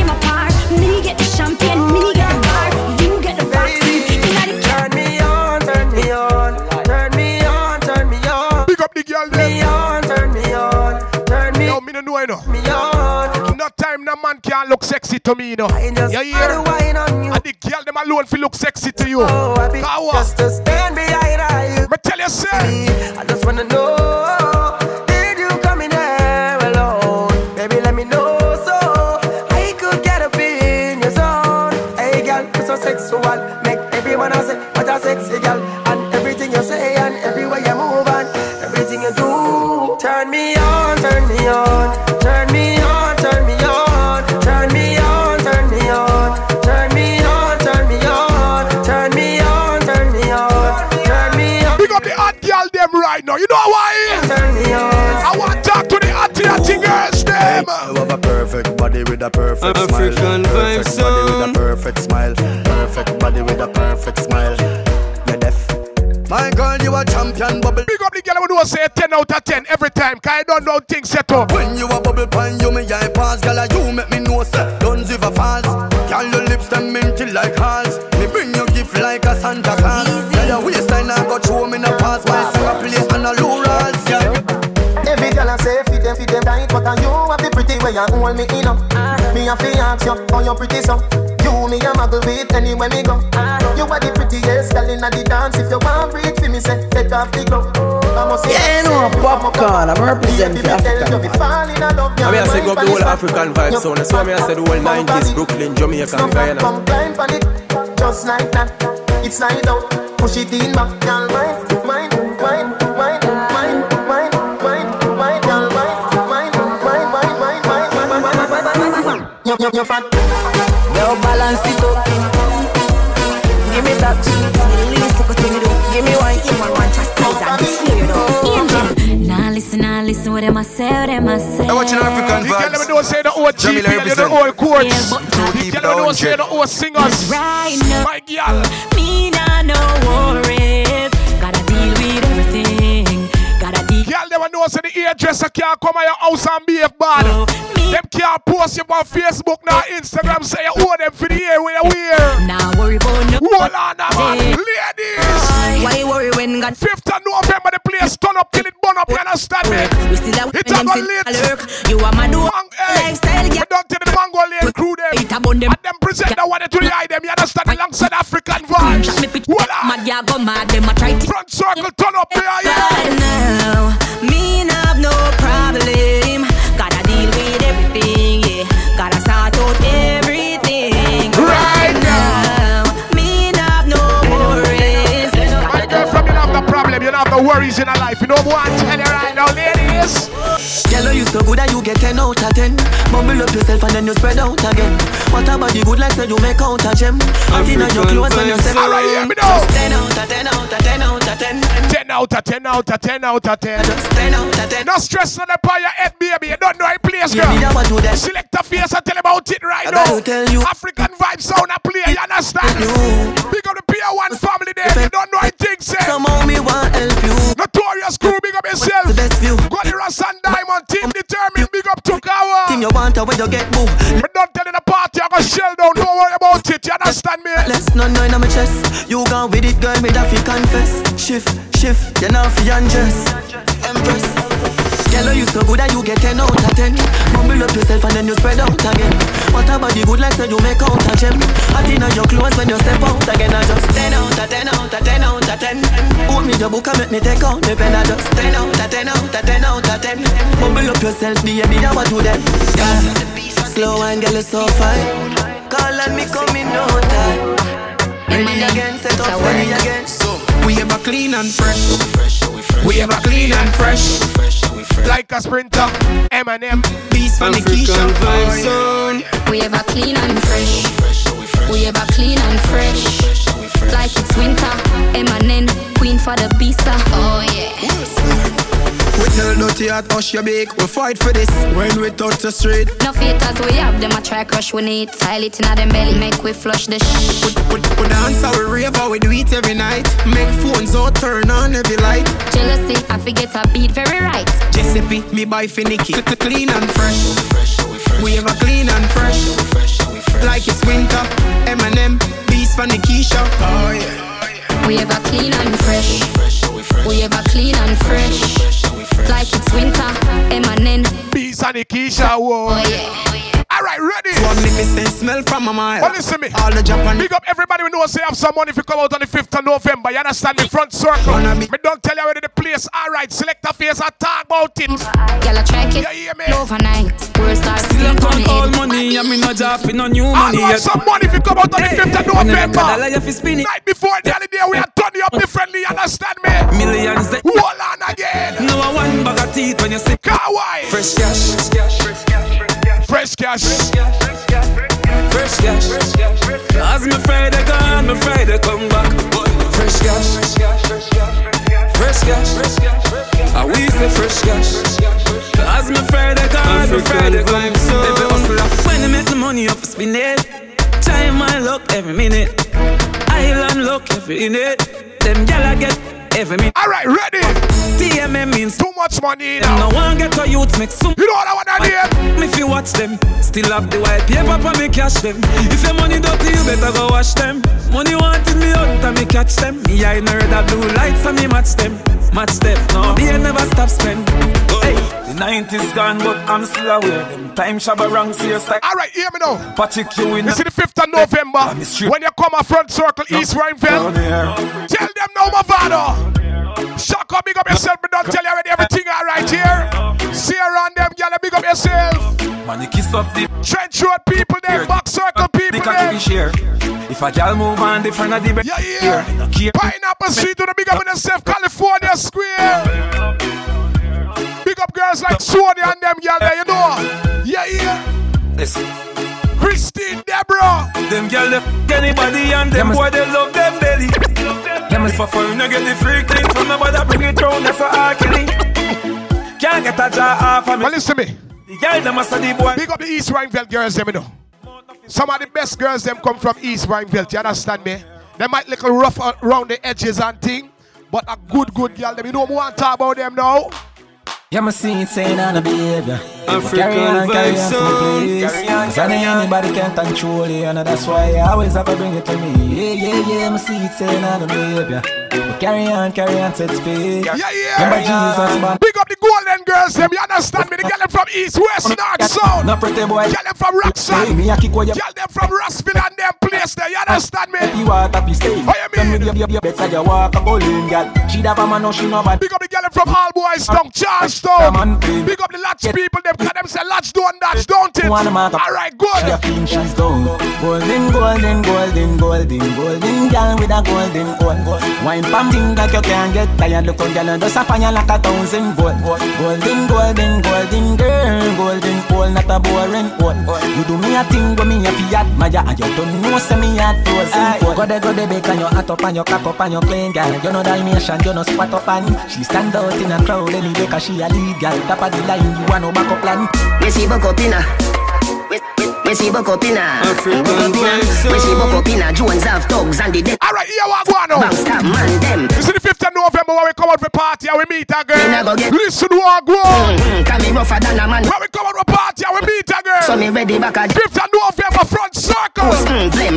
Speaker 9: No man can look sexy to me, you know. You hear? And the girl them alone feel look sexy to you. Oh, Power.
Speaker 10: Just to stand behind her.
Speaker 9: Me tell you, sir.
Speaker 10: I just wanna know, a
Speaker 13: perfect
Speaker 21: African
Speaker 13: smile.
Speaker 21: vibe
Speaker 13: Perfect body with a perfect smile. Perfect body with a perfect smile. You're deaf. My girl, you a champion bubble.
Speaker 9: Big up the girl who know say 10 out of 10 every time. Cause I don't know things set up.
Speaker 13: When you a bubble pan, you me eye pass, girl, you make me know say guns if a falls. Girl, your lips them minty like halls. Me bring you gift like a Santa Claus. Girl, your waistline I got throw me no pass. My song a play and a low rolls, yeah.
Speaker 8: Every girl I say fit them, fit them tight, but and you have the pretty way you hold me in up. Me a fi ask you, how you pretty so? You me a muggle with anywhere me go. You are the prettiest girl inna the dance. If you want breathe for me, say take off the glove. I must say,
Speaker 3: Yeah, you know, popcorn. I'm representing for African
Speaker 8: you be fall in love.
Speaker 21: I mean, I say go up the whole African vibe sound. That's why me I say the whole 90s, Brooklyn, Jamaica, and Guyana.
Speaker 8: Come climb on it, just like that. It's slide out, push it in back, girl. Mine, You, you, you fat.
Speaker 6: Girl, balance it up. Give me that. Give me one. Give me one. Chastise and here, you know.
Speaker 20: Nah, listen, nah, listen what them a say, what them a say.
Speaker 4: Hey, watching African
Speaker 9: The girl
Speaker 4: vibes.
Speaker 9: them know say the old
Speaker 4: Jamila
Speaker 9: GP and the old courts.
Speaker 4: deep
Speaker 9: The girl them know
Speaker 4: down,
Speaker 9: say the old singers.
Speaker 20: Right now,
Speaker 9: My girl.
Speaker 20: me
Speaker 9: know say the hairdresser can't come at your house and behave bad. Them can't post you on Facebook now, Instagram say you owe them for the hair when you wear.
Speaker 20: Nah worry about no.
Speaker 9: Hold on, man. Ladies.
Speaker 6: Why worry when God
Speaker 9: 5th of November, the place turn up till it burn up, you understand me?
Speaker 6: we still have
Speaker 9: It's a
Speaker 6: sit
Speaker 9: lit.
Speaker 6: You are my do
Speaker 9: Mang, hey,
Speaker 6: lifestyle,
Speaker 9: we
Speaker 6: yeah.
Speaker 9: don't tell the Mango Lane crew them.
Speaker 6: It about them.
Speaker 9: And them present the one to the eye them, you understand? Alongside African vibes.
Speaker 6: Shot me pitch
Speaker 9: Hold on.
Speaker 6: mad, yeah, go mad. Them a try to
Speaker 9: Front circle, turn up here, yeah.
Speaker 6: Problem,
Speaker 9: you don't have the worries in her life. You know what I'm telling you right now, ladies.
Speaker 10: Girl, you so good that you get 10 out of 10 Bubble up yourself and then you spread out again What about the good like say you make out a gem Out in your clothes when you step
Speaker 9: Alright, hear me now.
Speaker 10: 10 out of 10 out of 10 out of 10
Speaker 9: 10 out of 10 out of 10 out of 10.
Speaker 10: Just 10 out of 10
Speaker 9: No stress on the on your head, baby. You don't know I place,
Speaker 10: Yeah, me
Speaker 9: girl.
Speaker 10: never do that.
Speaker 9: Selector Face and tell about it right
Speaker 10: I
Speaker 9: now.
Speaker 10: gotta tell you.
Speaker 9: African vibe sound a play, you understand? Big up the Pier One family there. You don't know I think, say. Eh?
Speaker 10: Somehow me want help you
Speaker 9: Notorious crew, big up yourself.
Speaker 10: The best view
Speaker 9: Got the Ross and Diamond team determined, big up to Kawa.
Speaker 10: Thing you want to when you get boo
Speaker 9: But don't tell you the party, I go shell down, Don't worry
Speaker 6: about it, you understand me?
Speaker 10: Let's not know in my chest. You gone with it, girl, me that fi confess. Shift, shift, you know fi undress. Empress. Girl, you so good that you get 10 out of 10 Mumble up yourself and then you spread out again. What about the good like say you make out a gem. Hot in your clothes when you step out again. I just 10 out of 10 out of 10 out of 10 Hold me your book and make me take out the pen. I just 10 out of 10 out of 10 out of 10 Mumble up yourself, baby, I want to them. Yeah. Slow and you so fine. Call and me come in no time Ready again, set up steady again.
Speaker 13: So, we ever clean and fresh. We ever clean and fresh.
Speaker 6: Like a sprinter, Eminem
Speaker 13: Beast from the Keisha
Speaker 20: vibe. We ever clean and fresh. We ever clean and fresh. Like it's winter. Eminem, queen for the bisa. Oh yeah.
Speaker 13: We tell dirty at hush your bake We fight for this when we touch the street
Speaker 20: No haters we have them a try crush we need. Tile it inna them belly, make we flush the shit.
Speaker 13: We, we dance how we rave how we do it every night Make phones out turn on every light
Speaker 20: Jealousy, I forget a beat very right.
Speaker 13: Giuseppe, me buy finicky C- Clean and fresh We ever clean and fresh Like it's winter Eminem, Beast from the Keisha Oh yeah
Speaker 20: We ever clean and fresh. We ever clean and fresh. Like it's winter. Eminem.
Speaker 6: Beats and the Keisha, whoa.
Speaker 20: Oh yeah.
Speaker 6: Alright, ready?
Speaker 13: So magnificent smell from a mile
Speaker 6: Well, listen me.
Speaker 13: All the Japan
Speaker 6: Big up everybody we know say have some money if you come out on the 5th of November. You understand the Front circle. Me don't tell you already the place. Alright, Selector Face and talk about it.
Speaker 20: Girl, I track it
Speaker 6: You hear me?
Speaker 20: overnight. World star
Speaker 22: Still I count all money, and me no job for no new
Speaker 6: I
Speaker 22: money
Speaker 6: want some money if you come out on the 5th of
Speaker 22: When I
Speaker 6: November.
Speaker 22: record, I like if you spin it.
Speaker 6: Night before the holiday, we are turning up differently. You understand me?
Speaker 22: Millions that
Speaker 6: Hold on again.
Speaker 22: No I one bag of teeth when you see
Speaker 6: Kawaii.
Speaker 22: fresh cash.
Speaker 6: Fresh cash.
Speaker 22: Fresh cash. As me Friday gone, me Friday come back. Fresh cash. Fresh cash. I we say fresh cash. As me Friday gone, me Friday come. Hustler when they make the money off spin it. Time my luck every minute. Island luck every minute. Them gyal I get every minute.
Speaker 6: Alright, ready?
Speaker 22: TMM means
Speaker 6: Too much money now.
Speaker 22: no one get a youth make some.
Speaker 6: You know what I want to hear?
Speaker 22: If you watch them, still have the white paper for me cash them. If your money dirty, you better go wash them. Money wanted me out and me catch them. Me I know that blue lights and me match them, match them. No, I never stop spend. Hey, the 90s gone, but I'm still aware them. Time shabba wrong, serious like.
Speaker 6: Alright, hear me now.
Speaker 22: Patrick, you in
Speaker 6: You see the 5th of November, when you come a front circle, East Ruimveldt, tell them no Mavado. Shock up, big up yourself, but don't tell you already everything alright here. See around them, gyal, big up yourself.
Speaker 22: Man, you kiss up the
Speaker 6: Trench road people, them back circle people,
Speaker 22: the cocky
Speaker 6: them.
Speaker 22: we share. If a gal move on different of the bed,
Speaker 6: Yeah, yeah. Pineapple Street, do the big up in yourself, California Square. Big up girls like Sonia and them, gyal, there, you know. Yeah, yeah.
Speaker 22: Listen.
Speaker 6: Christine Deborah.
Speaker 22: Them girl them anybody and them boy they love them belly. Them is for fun, you get the free thing from nobody bring it round, that's for R. Kelly. Can't get a jaw off of me.
Speaker 6: Well, listen to me.
Speaker 22: The girl them must the boy.
Speaker 6: Big up the East Ruimveldt girls, them, you know. Some of the best girls, them come from East Ruimveldt. Do you understand me? They might look rough uh, around the edges and thing, but a good, good girl, them. You know, we want to talk about them now.
Speaker 22: Yeah, see it saying on the behavior.
Speaker 13: African
Speaker 22: carry on, carry on, please.
Speaker 13: Carry on,
Speaker 22: Cause I know anybody can control you, and that's why I always have to bring it to me. Yeah, yeah, yeah, me see it saying on the behavior. But carry on, carry on, set speed.
Speaker 6: Yeah, yeah.
Speaker 22: Remember Jesus, man.
Speaker 6: Big up the golden girls, them. You understand me? The girl them from East, West, North, South.
Speaker 22: No pretty boy.
Speaker 6: Girl them from Roxanne.
Speaker 22: Me a kick where you
Speaker 6: Girl them from Rossville and them place there. You understand me?
Speaker 22: you up, you stay.
Speaker 6: What you mean?
Speaker 22: Better you walk oh, a bowling, girl. She a man, no, she no bad.
Speaker 6: Big up the girl them from All Boys Charlestown. Big up the latch people, them. Cause them say latch don't dash, don't it?
Speaker 22: Up.
Speaker 6: Alright, good.
Speaker 22: feel she's gone. Golden, golden, golden, golden, golden girl with a golden hold. Wine pam thing like you can't get tired. Look on girl and just a fire like a thousand volt. Golden, golden, golden girl, golden pole, not a boring hold. You do me a thing when me a fi admire, and you don't know say me a frozen cold. Go there, go there, bake and your hat up and your cock up and your clean girl. You know Dalmatian, you know squat up and she stand out in a crowd anyway 'cause she a lead girl. Top of the line, you want no backup plan.
Speaker 8: Me see buck up inna. Me- me- Me see buck up inna.
Speaker 13: African
Speaker 8: Buck up inna.
Speaker 13: vibes
Speaker 8: Me see buck up inna. Jones have thugs and the dead.
Speaker 6: Alright, here what go on now.
Speaker 8: Bangsta man them.
Speaker 6: You see the 5th of November when we come out for party and we meet a
Speaker 8: Me go get-
Speaker 6: Listen what go on.
Speaker 8: Mm-hmm. Can me rougher than a man.
Speaker 6: When we come out for party and we meet a girl.
Speaker 8: So me ready back a
Speaker 6: 5th of November front circle.
Speaker 8: Mm, blame.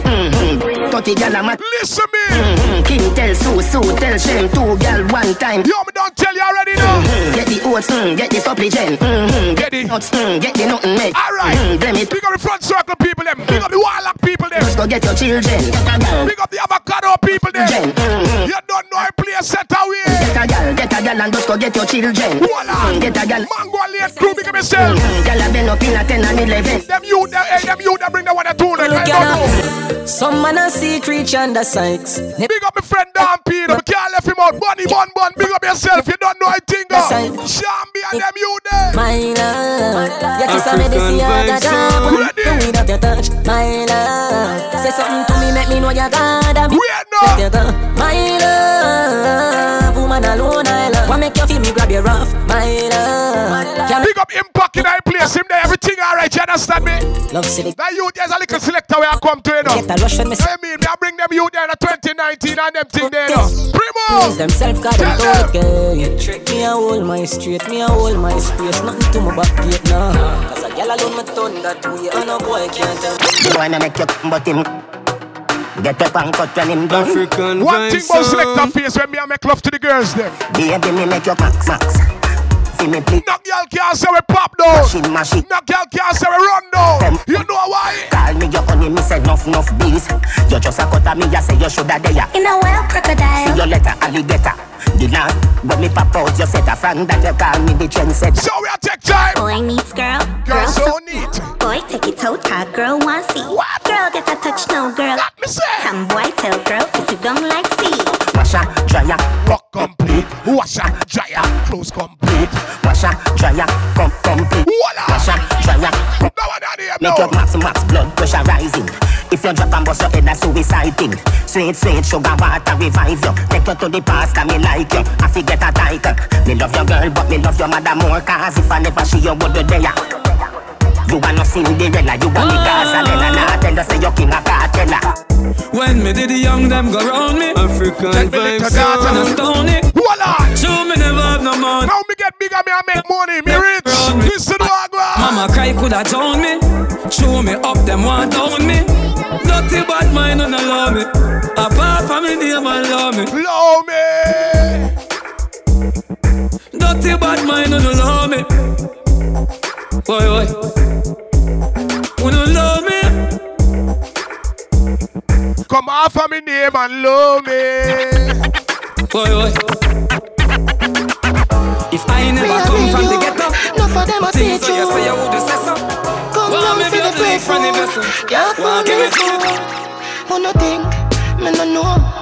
Speaker 8: The gal a mat.
Speaker 6: Listen me.
Speaker 8: Mm-hmm. King tell Sue, Sue tell Shem, two gal one time.
Speaker 6: Yo, me don't tell you already now.
Speaker 8: Mm-hmm. Get the oats, mm, get the supplicant. Mm-hmm.
Speaker 6: Get the
Speaker 8: nuts, mm, get the nothing make.
Speaker 6: All right.
Speaker 8: Mm, blame it.
Speaker 6: Big up the front circle people them. Big up the warlock people them.
Speaker 8: Just go get your children. Get.
Speaker 6: Big up the avocado people them.
Speaker 8: Gen, mm-hmm.
Speaker 6: You don't know I play a set away.
Speaker 8: Get a gal, get a gal and just go get your children.
Speaker 6: Voila.
Speaker 8: Mm, get a gal.
Speaker 6: Mango and late crew, big up yourself.
Speaker 8: Mm-hmm. Gal a been up in a 10 and 11.
Speaker 6: Them you, them, hey, them you, them bring the one and two. Like, I don't know.
Speaker 7: Some man a see creature under Sykes.
Speaker 6: Big up my friend Dan Peter. We can't left him out. Bunny bun bun. Big up yourself. You don't know I think. Uh. Shambi and them you there.
Speaker 7: My love, you kiss a medicine, I got up.
Speaker 6: Ready?
Speaker 7: Do it up your touch, my love. Say something to me, make me know you got a
Speaker 6: Wait no.
Speaker 7: My love, woman alone, I love. What make you feel me grab your rough, my love. Can
Speaker 6: Big up impact in I place him there. Everything alright. You understand me?
Speaker 7: love city.
Speaker 6: That you there's a little selector where I come to you know.
Speaker 7: Get a rush when me
Speaker 6: I mean, me I bring them you there in 2019 and them thing there. No.
Speaker 7: Praise
Speaker 6: Primo.
Speaker 7: themself, God, them
Speaker 6: Tell
Speaker 7: good girl. You trick me, I hold my straight, me, I hold my space. Nothing to my back gate now. Cause a girl alone, me turn that way, and a boy can't tell.
Speaker 8: The boy me make you but him. Get up and cut when him done.
Speaker 21: African
Speaker 6: One thing
Speaker 21: vibes
Speaker 6: about selector face when me I make love to the girls them.
Speaker 8: Baby, me make you max max. See me please.
Speaker 6: No girl can't say we pop down.
Speaker 8: Machine, machine.
Speaker 6: No girl can't say we run down. You know why?
Speaker 8: Call me your honey, me say enough, enough bees. You just a cut me, you say you shoulda there.
Speaker 23: In a well, crocodile.
Speaker 8: See your letter, alligator. The last when me pop out, you set a fan that you call me the trendsetter.
Speaker 6: So we are take time.
Speaker 23: Boy meets girl.
Speaker 6: Girl so neat.
Speaker 23: Boy take it toe tag. Girl want see.
Speaker 6: What?
Speaker 23: Girl get a touch no girl.
Speaker 6: Let me say.
Speaker 23: Some boy tell girl if you don't like see.
Speaker 8: Washer, dryer,
Speaker 6: Cock complete. Washer, dryer, clothes complete.
Speaker 8: washer, dryer, come complete.
Speaker 6: Voila.
Speaker 8: Washer, dryer, come
Speaker 6: No one on here,
Speaker 8: Make your
Speaker 6: no.
Speaker 8: max max blood pressure rising. If you drop and bust your head, that's suicide thing. Sweet, sweet sugar water revive you. Take you to the past, cause me like you. I forget a title. Me love your girl, but me love your mother more. Cause if I never see you, would you there? You are no Cinderella, you are me Gaza. Then I tell you say you king a cartella.
Speaker 22: When me did the young them go round me
Speaker 21: African
Speaker 6: Take me little
Speaker 21: vibes
Speaker 6: daughter.
Speaker 22: And a
Speaker 21: sound.
Speaker 22: stony
Speaker 6: Voila.
Speaker 22: Show me never have no money
Speaker 6: Now me get bigger, me I make money. Me rich.
Speaker 22: Me.
Speaker 6: Listen to what
Speaker 22: Mama cry coulda drown me Show me up them want down me Dirty bad mind don't allow me Apart from me name and love me
Speaker 6: Blow me.
Speaker 22: Dirty bad mind don't allow me Boy boy Who don't love me
Speaker 6: Come off of me name and love me.
Speaker 22: Boy boy If I never come from the ghetto
Speaker 8: No for them I see
Speaker 22: so you say you would say so
Speaker 8: Come
Speaker 22: Well,
Speaker 8: down
Speaker 22: maybe
Speaker 8: the
Speaker 22: I'll do from the vessel
Speaker 8: faithful. Can't fool me
Speaker 22: me two
Speaker 8: Who no think, me no know.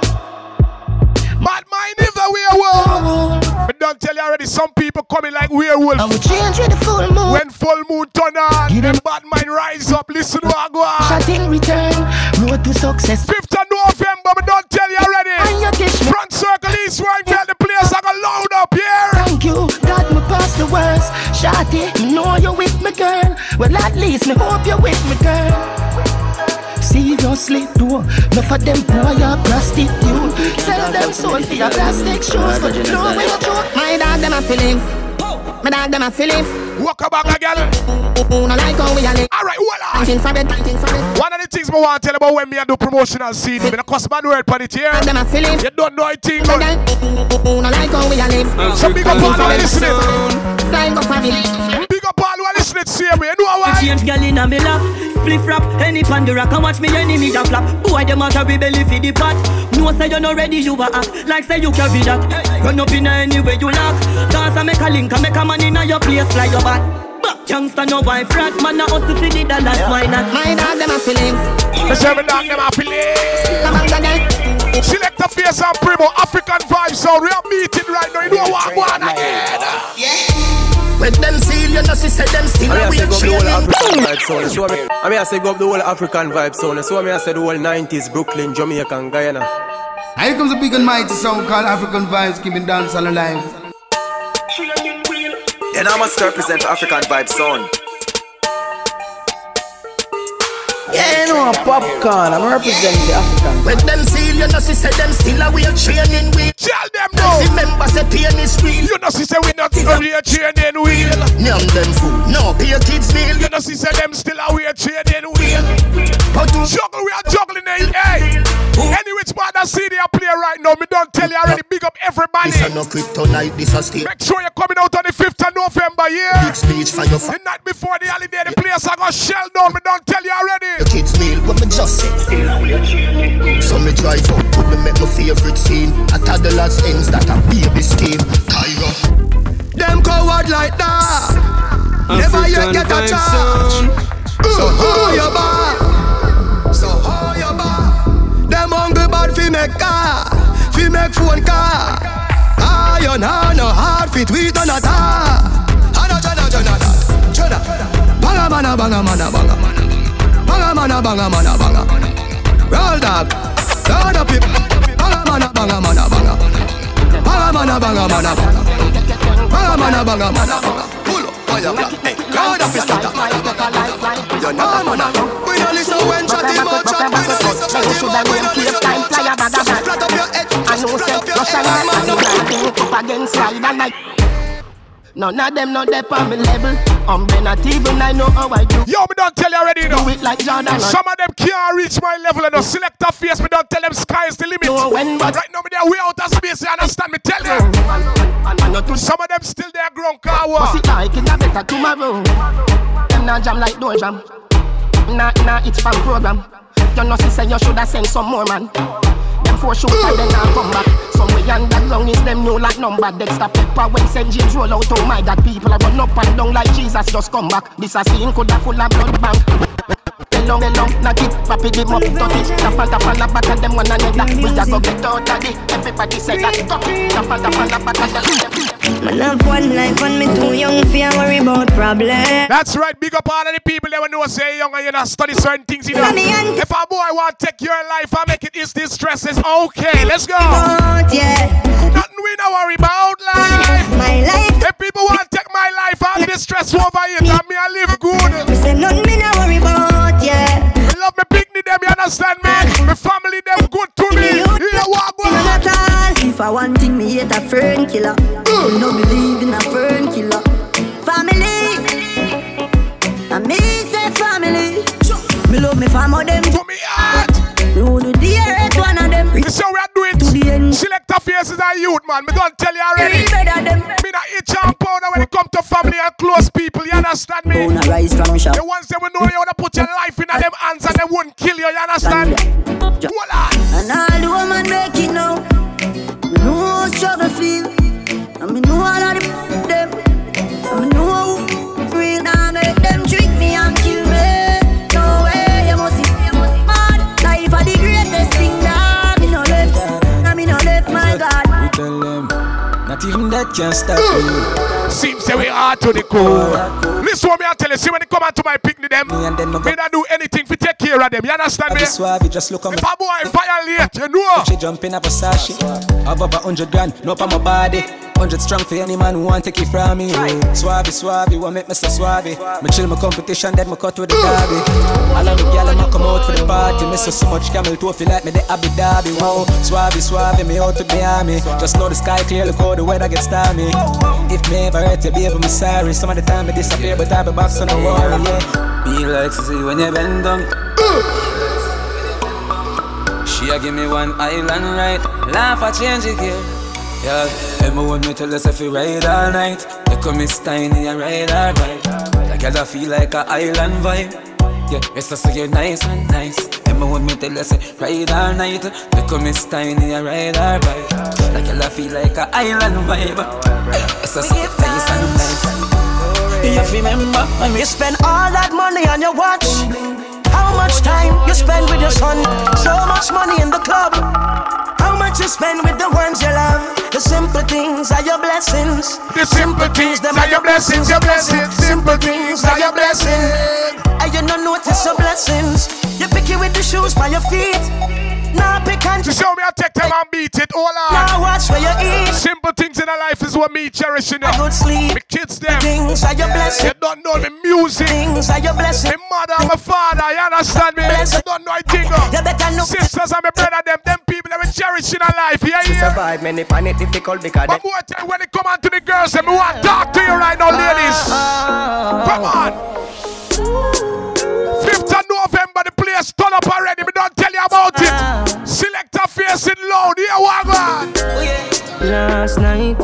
Speaker 6: Bad mind is a werewolf. But don't tell you already, some people coming like werewolf.
Speaker 8: I will change with the full moon.
Speaker 6: When full moon turn on, them bad mind rise up. Listen to what I go on.
Speaker 8: Shot in return, road to success.
Speaker 6: 5th of November, but don't tell you already.
Speaker 8: And you kiss me.
Speaker 6: Front circle east, right tell the place I got load up here.
Speaker 8: Shotty, me know you with me, girl. Well, at least me hope you with me, girl. Seriously, though, no for them boy a prostitute. Sell them soul for your plastic shoes, but you know where you. My dog them a feeling, my dog them a.
Speaker 6: Walk back again.
Speaker 8: Who no like how we a live?
Speaker 6: Alright, voila.
Speaker 8: Fighting for it, fighting for it.
Speaker 6: One of the things I want to tell about when me I do promotional CD, me no cuss bad word for it here.
Speaker 8: Them a.
Speaker 6: You don't know a thing,
Speaker 8: My
Speaker 6: but
Speaker 8: girl, who no like how we a live?
Speaker 6: some big up all who are listening.
Speaker 8: Flying go family.
Speaker 6: Big up all who are listening to see. You know why?
Speaker 10: Change gal inna me lap Spliff rap Any pan the rock And watch me enemy a flap Boy dem a carry belly for the pot No say you no ready You a act Like say you carry that Run up inna anywhere you lock Dance and make a link And make a man inna your place Fly your back Back youngster no wife rat Man a hustle for the dollars Why not
Speaker 8: My dog them a feeling.
Speaker 6: Me say me dog them happy.
Speaker 8: Come on, girl.
Speaker 6: Selector Face and primo African vibe sound. We are meeting right now. You know what? Go on again.
Speaker 8: With them seal, you know, she said them still
Speaker 21: I
Speaker 8: a
Speaker 21: mean, I say go up the whole. African vibe sound. So I mean, I mean, I say go up the whole African vibe sound. So I mean, I say the whole 90s, Brooklyn, Jamaica, and Guyana.
Speaker 24: Here comes a big and mighty song called African Vibes, keeping dance all alive.
Speaker 4: Then I must represent African Vibe Sound.
Speaker 3: Yeah, you know, popcorn. I'm representing the African.
Speaker 8: With them seal, you know, she said them still a weird training wheel.
Speaker 6: Tell them no.
Speaker 8: Remember, say pain is real.
Speaker 6: You know, she say we not a real training wheel.
Speaker 8: Nyam them food, no pay kids meal.
Speaker 6: You know, she say them still a weird training wheel.
Speaker 8: But to
Speaker 6: Juggle, we are juggling it. Hey,
Speaker 22: Who
Speaker 6: CD I play right now. Me don't tell you already. Big up everybody.
Speaker 12: This a no kryptonite, this a steel.
Speaker 6: Make sure you're coming out on the 5th of November, yeah?
Speaker 12: Big speech for your
Speaker 6: The night before the holiday, the place I got shell down. Me don't tell you already.
Speaker 12: The kids meal, what me just say. So me drive up, put me make my favorite scene. A toddler's ends that a baby scheme. Tyra.
Speaker 13: Them coward like that. Never yet get a chance. So hold your bar. Fi make car. Fi make phone car. Iron hand no hard fit we done a tar. Hana jana jana jana. Banga mana banga mana banga. Banga mana banga mana banga. Roll dog. Load up it. Banga mana banga mana banga. Banga mana banga mana banga. Banga mana banga mana banga. Pull up fire black. Hey, up it scatter. You know man. Chatty mouth chat. We don't listen chatty mouth. We don't listen when chat. Just flat up your head.
Speaker 8: I know say Russian man no like up against side and like None of them not there on me level. I'm um, not even I know how I do.
Speaker 6: Yo, me don't tell you already, you know.
Speaker 8: Do it like Jordan.
Speaker 6: Some of them can't reach my level and no Selector Face. Me don't tell them sky is the limit.
Speaker 8: No, when, but-
Speaker 6: right now, me there way out of space. You understand me? Tell you. Some of them still there ground car
Speaker 8: What's it like? It's a better tomorrow. Them not jam like door jam. Nah, nah, it's from program. You know, say you shoulda send some more man. Them four shooter then now come back. Somewhere long is them new like number. Dexter Pepper when St. James roll out. Oh my God, people are run up and down like Jesus just come back. This a scene coulda full of blood bank. Belong, belong, knock it, pop it, them up, touch it. The fanta fan back and them one another. We a go get out of it. Everybody say that, touch it. The fanta fan back and them.
Speaker 10: Man have one life and me too young for worry about problems.
Speaker 6: That's right, big up all of the people that know say young and you not study certain things, you know.
Speaker 10: And-
Speaker 6: If a boy want to take your life and make it is this stress, it's okay. Let's go.
Speaker 10: But yeah,
Speaker 6: Nothing we not worry about life.
Speaker 10: my life.
Speaker 6: If people want to take my life, all this stress over to
Speaker 10: the
Speaker 6: core. Listen what me I tell you. See when they come out to my picnic them,
Speaker 25: Me
Speaker 6: not do anything to take care of them. You understand
Speaker 25: I
Speaker 6: me?
Speaker 25: just suave, just look on me.
Speaker 6: If a boy violate, you know.
Speaker 25: She jump in a Versace Above a hundred grand, no on my body. Hundred strong for any man who want take it from me. Swabby, swabby, what make me so swabby Me chill my competition, then me cut with the derby. All of me gyal me come out for the party. Me so so much camel toe feel like me the Abu Dhabi Wow, swabby, swabby, me out to the army Just know the sky clear, look how the weather gets stormy. If me ever hurt you, baby, me sorry. Some of the time me disappear, but I be back, so no worry, yeah.
Speaker 22: Be like to see when you bend down. Uh. A give me one island right. Laugh a change it here. Yeah, Emma want me to tell us if you ride all night. You come Miss Tiny and ride all right. Like I feel like a island vibe. Yeah, it's just so you're nice and nice. Emma want me tell us ride all night. You come Miss Tiny and ride all right. Like I feel like a island vibe. It's just so you're nice and nice.
Speaker 8: You remember when we spend all that money on your watch? How much time you spend with your son? So much money in the club. How much you spend with the ones you love? The simple things are your blessings.
Speaker 6: The simple things
Speaker 8: them
Speaker 6: are your blessings, your blessings. Simple things are your blessings.
Speaker 8: And you don't notice your blessings. You pick it with the shoes by your feet. Now pick and
Speaker 6: To show me I take time and beat it, all on.
Speaker 8: Now watch where you eat.
Speaker 6: Simple things in our life is what me cherishing.
Speaker 8: A good sleep.
Speaker 6: My kids them.
Speaker 8: Things are your
Speaker 6: You
Speaker 8: blessings.
Speaker 6: don't know me music.
Speaker 8: Things are your
Speaker 6: My
Speaker 8: blessings.
Speaker 6: mother, my father, you understand me? You don't know I think oh.
Speaker 8: You better know.
Speaker 6: Sisters and my brother, them, them people that we cherish in our life, yeah,
Speaker 12: To
Speaker 6: yeah.
Speaker 12: survive, many find it difficult because
Speaker 6: But more time when it come on to the girls, and me want to talk to you right now, ladies. Come on. Ah. 5th of November, the place turn up already. Me don't tell you about it. Selector Face in oh,
Speaker 10: last night.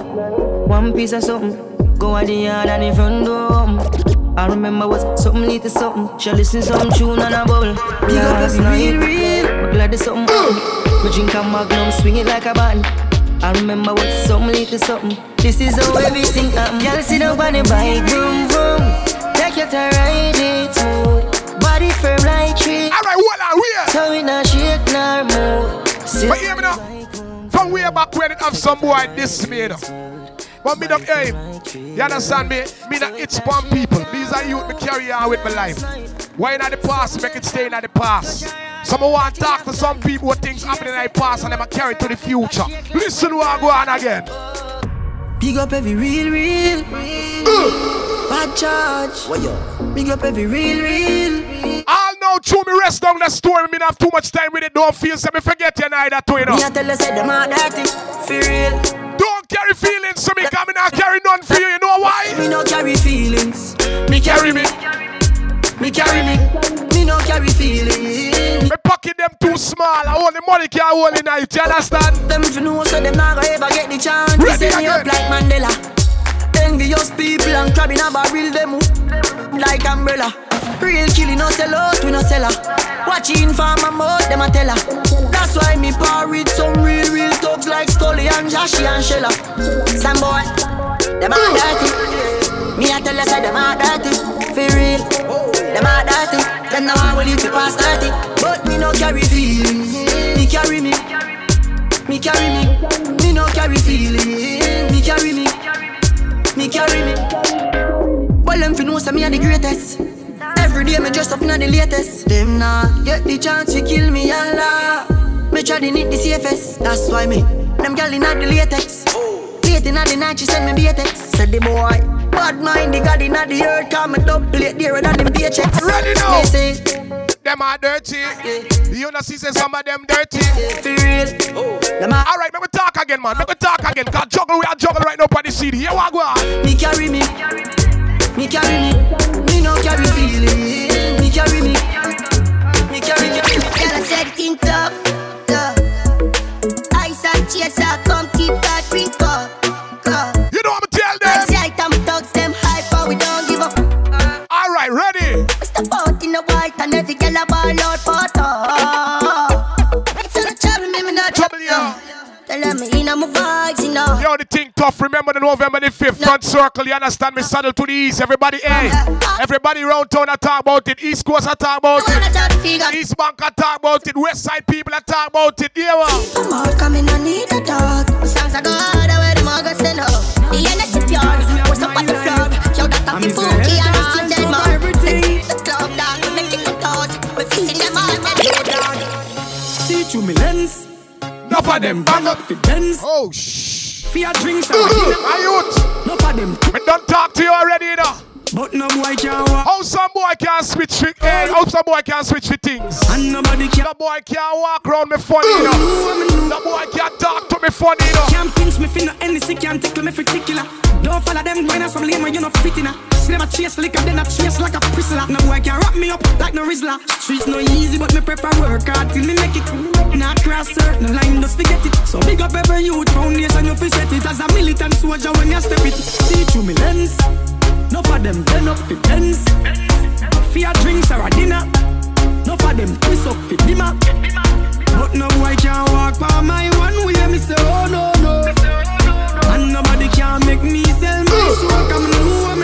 Speaker 10: One piece of something. Go at the yard and the front door. I remember was something little something. She listen some tune and a bubble. Big up every real, real. But glad there's something. Me drink a magnum, swing it like a band. I remember what something little something. This is how everything happen. Girl, sit down on the bike, vroom vroom. Take your time, ride it smooth. Body firm like tree.
Speaker 6: Alright, what are we?
Speaker 10: So we not shake nor move. Sit
Speaker 6: But hear me now. From way back when it have some boy this me, you know. But me don't hear him. You understand me? Me not itch bomb people. These are youth me carry on with my life. Why not the past? Make it stay in the past. Some want to talk to some people what things happening in the past and them a carry to the future. Listen what I go on again.
Speaker 10: Big up every real, real. Uh. Bad charge. Big up every real, real.
Speaker 6: I'll know true me rest down the story. Me not have too much time with it. Don't feel so me forget you neither too, you know.
Speaker 10: Me tell you say them are dirty. For real.
Speaker 6: Don't carry feelings so me come in and carry none for you. You know why?
Speaker 10: Me no carry feelings.
Speaker 6: Me carry me.
Speaker 10: Me carry me. Me no carry feelings.
Speaker 6: Me pocket them too small. I only money can hold in it. You understand?
Speaker 10: Them if you know so them not gonna ever get the chance.
Speaker 6: Ready
Speaker 10: They set me up like Mandela. Envious people and crabbing a barrel them like umbrella. Real killing no sell out, we no sell her. Watching for my mouth, them a tell her. That's why me par with some real, real thugs like Scully and Joshy and Shella. Some boy, them are dirty. Me a tell you say them are dirty. For real, them are dirty. Them now I will to pass 30. But me no carry feelings. Me carry me. Me carry me. Me no carry feelings. Me carry me. Me carry me. Well, them fi know say me a the greatest. Every day me dress up in the latest. Them nah get the chance to kill me, Allah. Me try to need the safest. That's why me. Them gyal inna the latex. Late inna the night she send me BTX. Said the boy. Bad mind the God inna the earth. Come me double plate there than them paychecks.
Speaker 6: Ready now.
Speaker 10: Me say.
Speaker 6: Them are dirty. You know, see, say some of them dirty.
Speaker 10: For real. Oh. Them are
Speaker 6: All right, let me talk again, man. Let me talk again. Cause juggle, we are juggle right now by the CD. Here we go.
Speaker 10: Me carry me. Me carry me. Me carry me, me no carry feelings. Me carry me. Me carry me.
Speaker 23: Girl, I said think tough, tough. Ice and chaser, come keep that drink up, up.
Speaker 6: You know I'm tell
Speaker 23: I
Speaker 6: them?
Speaker 23: say item thugs, them hyper, we don't give up.
Speaker 6: All right, ready.
Speaker 23: Step out in the white and every girl a ball out for top. Tell them me in my vibes, you know.
Speaker 6: Yo, the thing tough. Remember the November the 5th front circle. You understand me? Saddle to the east. Everybody, hey. Everybody round town I talk about it. East Coast I talk about it. East Bank I talk about it. West Side people I talk about it. Yeah, what?
Speaker 23: Come on, come in, I need a dog. The songs are good, I wear them all go send up. The energy pure, what's up on the floor? Yo, that a be funky and all dead man. The club dog, make it the toes. We fixing them all, them dog.
Speaker 15: See through me lens.
Speaker 6: Enough of them
Speaker 15: bang up the Benz.
Speaker 6: Oh, shh.
Speaker 15: Fear drinks and
Speaker 6: Are you?
Speaker 15: Enough of them.
Speaker 6: Me done talk to you already, you know.
Speaker 15: But no boy can walk.
Speaker 6: How some boy can switch it? Hey, eh, how some boy can switch the things?
Speaker 15: And nobody can.
Speaker 6: The boy can't walk around me funny, you know. The boy can't talk to me funny, you know.
Speaker 15: Can't pinch me finna anything, can't tickle me particular. Don't follow them when I some lame, you know fit in See them a chase liquor, then a chase like a prisoner. No boy can wrap me up like no Rizzler. Streets no easy, but me prefer work hard till me make it. Cross certain line, just forget it. So big up every youth foundation, you fi set it as a militant soldier when you step it. See through me lens. No for them turn up fi pens. Fear drinks or a dinner. No for them twist up fi dimmer. But no boy can walk by my one way. Me say oh no no. And nobody can make me sell my uh. soul. Come know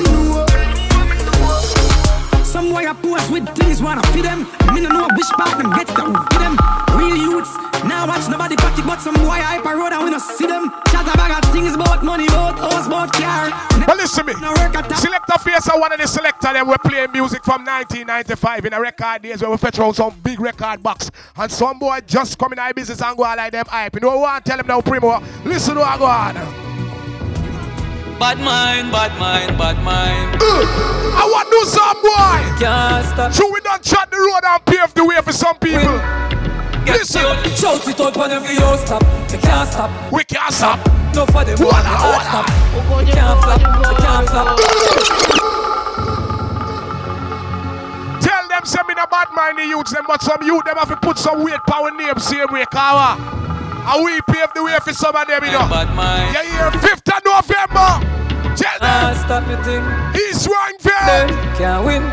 Speaker 15: I post with things wanna feed them. Me no know which part them get to feed them. Real youths now watch nobody pocket, but some boy hype a road and we no see them. Chat a bag of things about money, about house, about car.
Speaker 6: But listen me. Selector Face are one of the selector them we play music from 1995 in a record days where we fetch around some big record box. And some boy just come in our business and go out like them hype. You know what? Tell them now, Primo. Listen to what go on.
Speaker 26: Bad mind, bad mind, bad mind. Mm.
Speaker 6: I want to do some boy.
Speaker 26: Can't stop.
Speaker 6: So we don't shut the road and pave the way for some people. Listen.
Speaker 26: Shout it out whenever you stop. You can't stop.
Speaker 6: We can't stop.
Speaker 26: No for them.
Speaker 6: Voila,
Speaker 26: Can't
Speaker 6: voila.
Speaker 26: stop. You can't flop. You can't flop.
Speaker 6: Tell them some in a bad mind the youths them, but some youth them have to put some weight power name same way, Kawa.
Speaker 9: And we pave the way for some of them, you know.
Speaker 22: Bad mind.
Speaker 9: You hear 5th of November. Tell
Speaker 22: Ah,
Speaker 9: them.
Speaker 22: stop me thing.
Speaker 9: East Ruimveldt.
Speaker 22: Them can't win.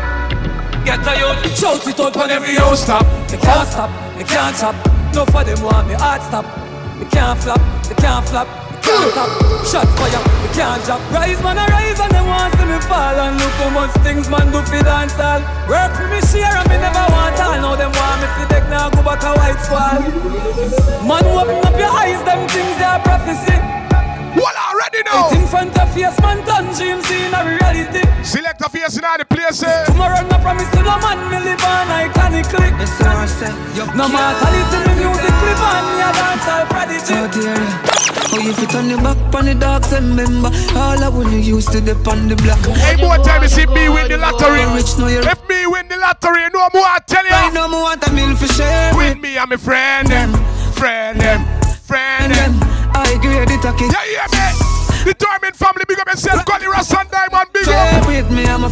Speaker 22: Get a youth, shout it out on every house stop. Me can't stop, me can't stop. No for them want me hard stop. Me can't flop, me can't flop. Can't top. Shot fire, me can't drop. Rise man, I rise and them want see me fall. And look how much things man do for dance all. Work for me share and me never want all. Now them want me fi deck now go back a white squall. Man, open up your eyes, them things they are prophecy.
Speaker 9: What already know?
Speaker 22: It in front of face, man, done dreams in a reality.
Speaker 9: Selector Face in all the places.
Speaker 22: Tomorrow, no promise to no man, me live on iconically.
Speaker 13: Yes, sir, I said,
Speaker 22: No mortality, me music live on, me a dance all prodigy.
Speaker 13: Oh dear, oh you fit on your back on the dogs and remember all I when you used to dip on the block.
Speaker 9: Hey, more time you see me win the lottery.
Speaker 13: Rich, know you're
Speaker 9: If me win the lottery, you know more I tell you.
Speaker 13: Right now, me want a meal for share.
Speaker 9: With me and my friend them,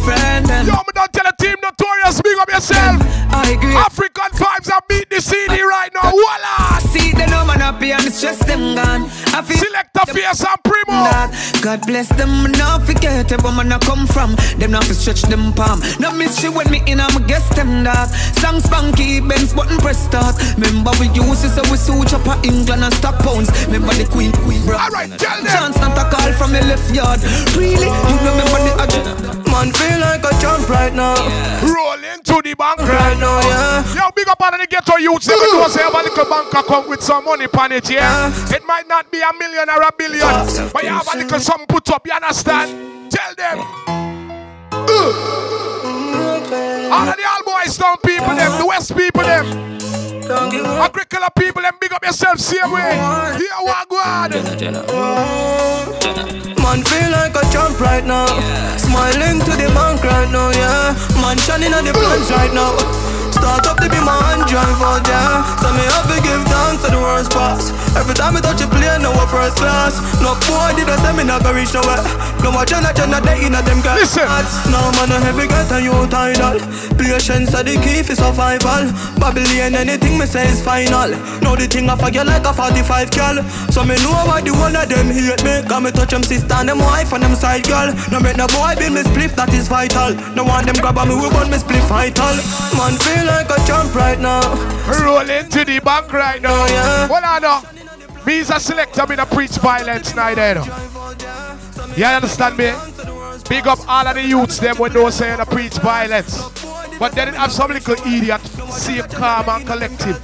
Speaker 9: friend. Them. Yo, me don't tell a team notorious, big up yourself.
Speaker 13: I agree.
Speaker 9: African vibes are beat the CD right now. Voila.
Speaker 13: See the no man happy and it's just them gone. I feel
Speaker 9: Select a face and primo.
Speaker 13: that God bless them, me not forget where man I come from. Them not fi stretch them palm. No mystery when me in, I'm guess them that. Songs spunky, Benz button press start. Remember we use it so we suit up at England and stock pounds. Remember the queen, queen, bro.
Speaker 9: Alright, tell them.
Speaker 13: Chance not a call from the left yard. Really? You remember the address? Man feel like a jump right now.
Speaker 9: Roll into the bank
Speaker 13: Right now, yeah.
Speaker 9: Yo, big up on the ghetto youths. They know say have a little banker come with some money on it, yeah. Uh. It might not be a million or a billion, but you have a little something put up. You understand? Tell them. Mm. All of the Albouystown people, them, the West people, them. Agricultural people, them big up yourself, same way. Here, what God.
Speaker 13: Man feel like a champ right now. Smiling to the bank right now, yeah. Man shining on the plans right now. Start up to be my hand drive out there. So me have to give thanks to the worst pass. Every time I touch a plane, no one first class. No boy did I say me gonna reach nowhere. No more Jenna Jenna they in a them guys.
Speaker 9: Listen.
Speaker 13: No man a heavy get a you tidal. Patience are the key for survival. Babylon anything me say is final. Now the thing I forget like a 45 girl. So me know why the one of them hate me. Got me touch them sister and them wife and them side girl. No make no boy build me spliff that is vital. No want them grab on me we want me spliff vital. Man feel like a jump right now.
Speaker 9: Roll into the bank right now.
Speaker 13: Oh, yeah.
Speaker 9: What I know? Me's a selector, me no preach violence neither. You know. You understand me? Big up all of the youths them when they say I preach violence. But then it have some little idiot, see calm and collective,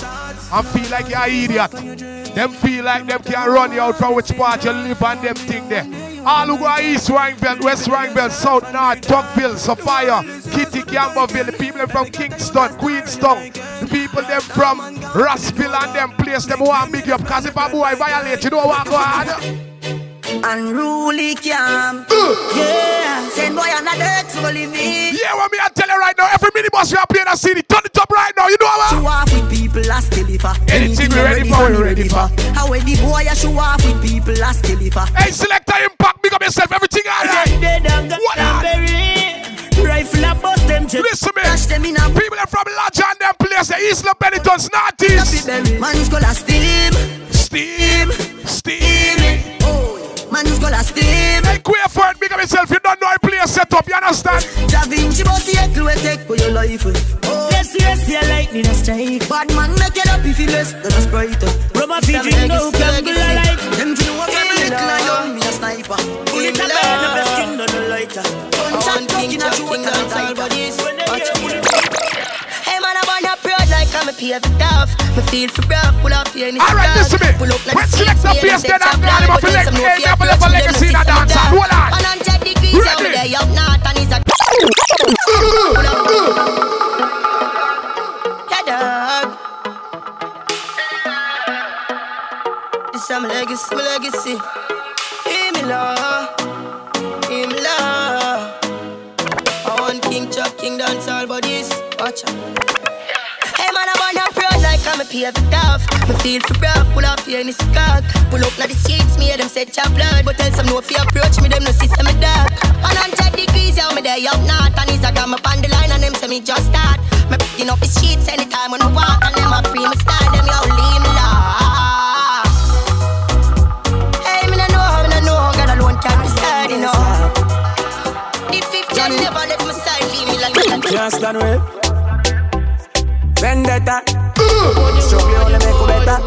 Speaker 9: and feel like you're an idiot. Them feel like them can't run you out from which part you live and them thing there. All who go East Ruimveldt, West Ruimveldt, South North, Tucville, Sophia, Kitty, Campbellville, the people from Kingston, Queenstown, the people them from Rossville and them place them want big up. Cause if a boy violate, you know what go on?
Speaker 10: Unruly camp. Uh. Yeah. Send boy on a dirt so live.
Speaker 9: Yeah, what me I tell you right now, every minibus we are playing a CD, turn it up right now, you know
Speaker 10: Show off with people as deliver.
Speaker 9: Anything we ready for, we ready for.
Speaker 10: How when the boy a show off with people as deliver.
Speaker 9: Hey, selector impact, big up yourself, everything alright. What on?
Speaker 10: Rifle a bust them jet.
Speaker 9: Listen me,
Speaker 10: Dash them in a
Speaker 9: people are from Lodge and them place, the East Benetton's Northeast.
Speaker 10: Man's gonna steam.
Speaker 9: Steam, steam.
Speaker 10: Oh, man's gonna steam.
Speaker 9: Hey, queer for it, big up yourself, you don't know I play a setup, you understand?
Speaker 10: Da Vinci boss yet to take for your life. Oh,
Speaker 25: Yes, yes, yeah, lightning a strike.
Speaker 10: bad man make it up if you less than a sprite.
Speaker 25: Rubber feet drink no can go like.
Speaker 8: Pave it off. Me feel for rough, pull up here in
Speaker 9: All right, listen me.
Speaker 8: Pull up like
Speaker 9: When
Speaker 8: the
Speaker 9: select
Speaker 8: seats,
Speaker 9: the
Speaker 8: me
Speaker 9: place,
Speaker 8: and
Speaker 9: then I'm glad I'm
Speaker 8: line,
Speaker 9: select
Speaker 8: but
Speaker 9: a
Speaker 8: them no
Speaker 9: double
Speaker 8: fear,
Speaker 9: level
Speaker 8: but
Speaker 9: legacy in a dance. Hold on.
Speaker 8: 100 degrees out there, up north and it's a Pull up. Yeah, dog. This is my legacy, my legacy. Hear me, Lord. Hear me, Lord. I want King Chuck, King dance all bodies. Watch out pay the tough. Me feel for rough, pull off here in the cock. Pull up now the streets, me hear them set your blood. But tell some no fear approach me, them no see some dark. 100 degrees, yo, me day up north. And he's a got me on the line and them say me just start. Me picking up the sheets anytime when I walk. And them a free me style, them yo, leave me lost. Hey, me no know, me no know, God alone can decide, you know. The fifth never left my side, leave me like that.
Speaker 25: Can't stand with Vendetta Struggle only make you better.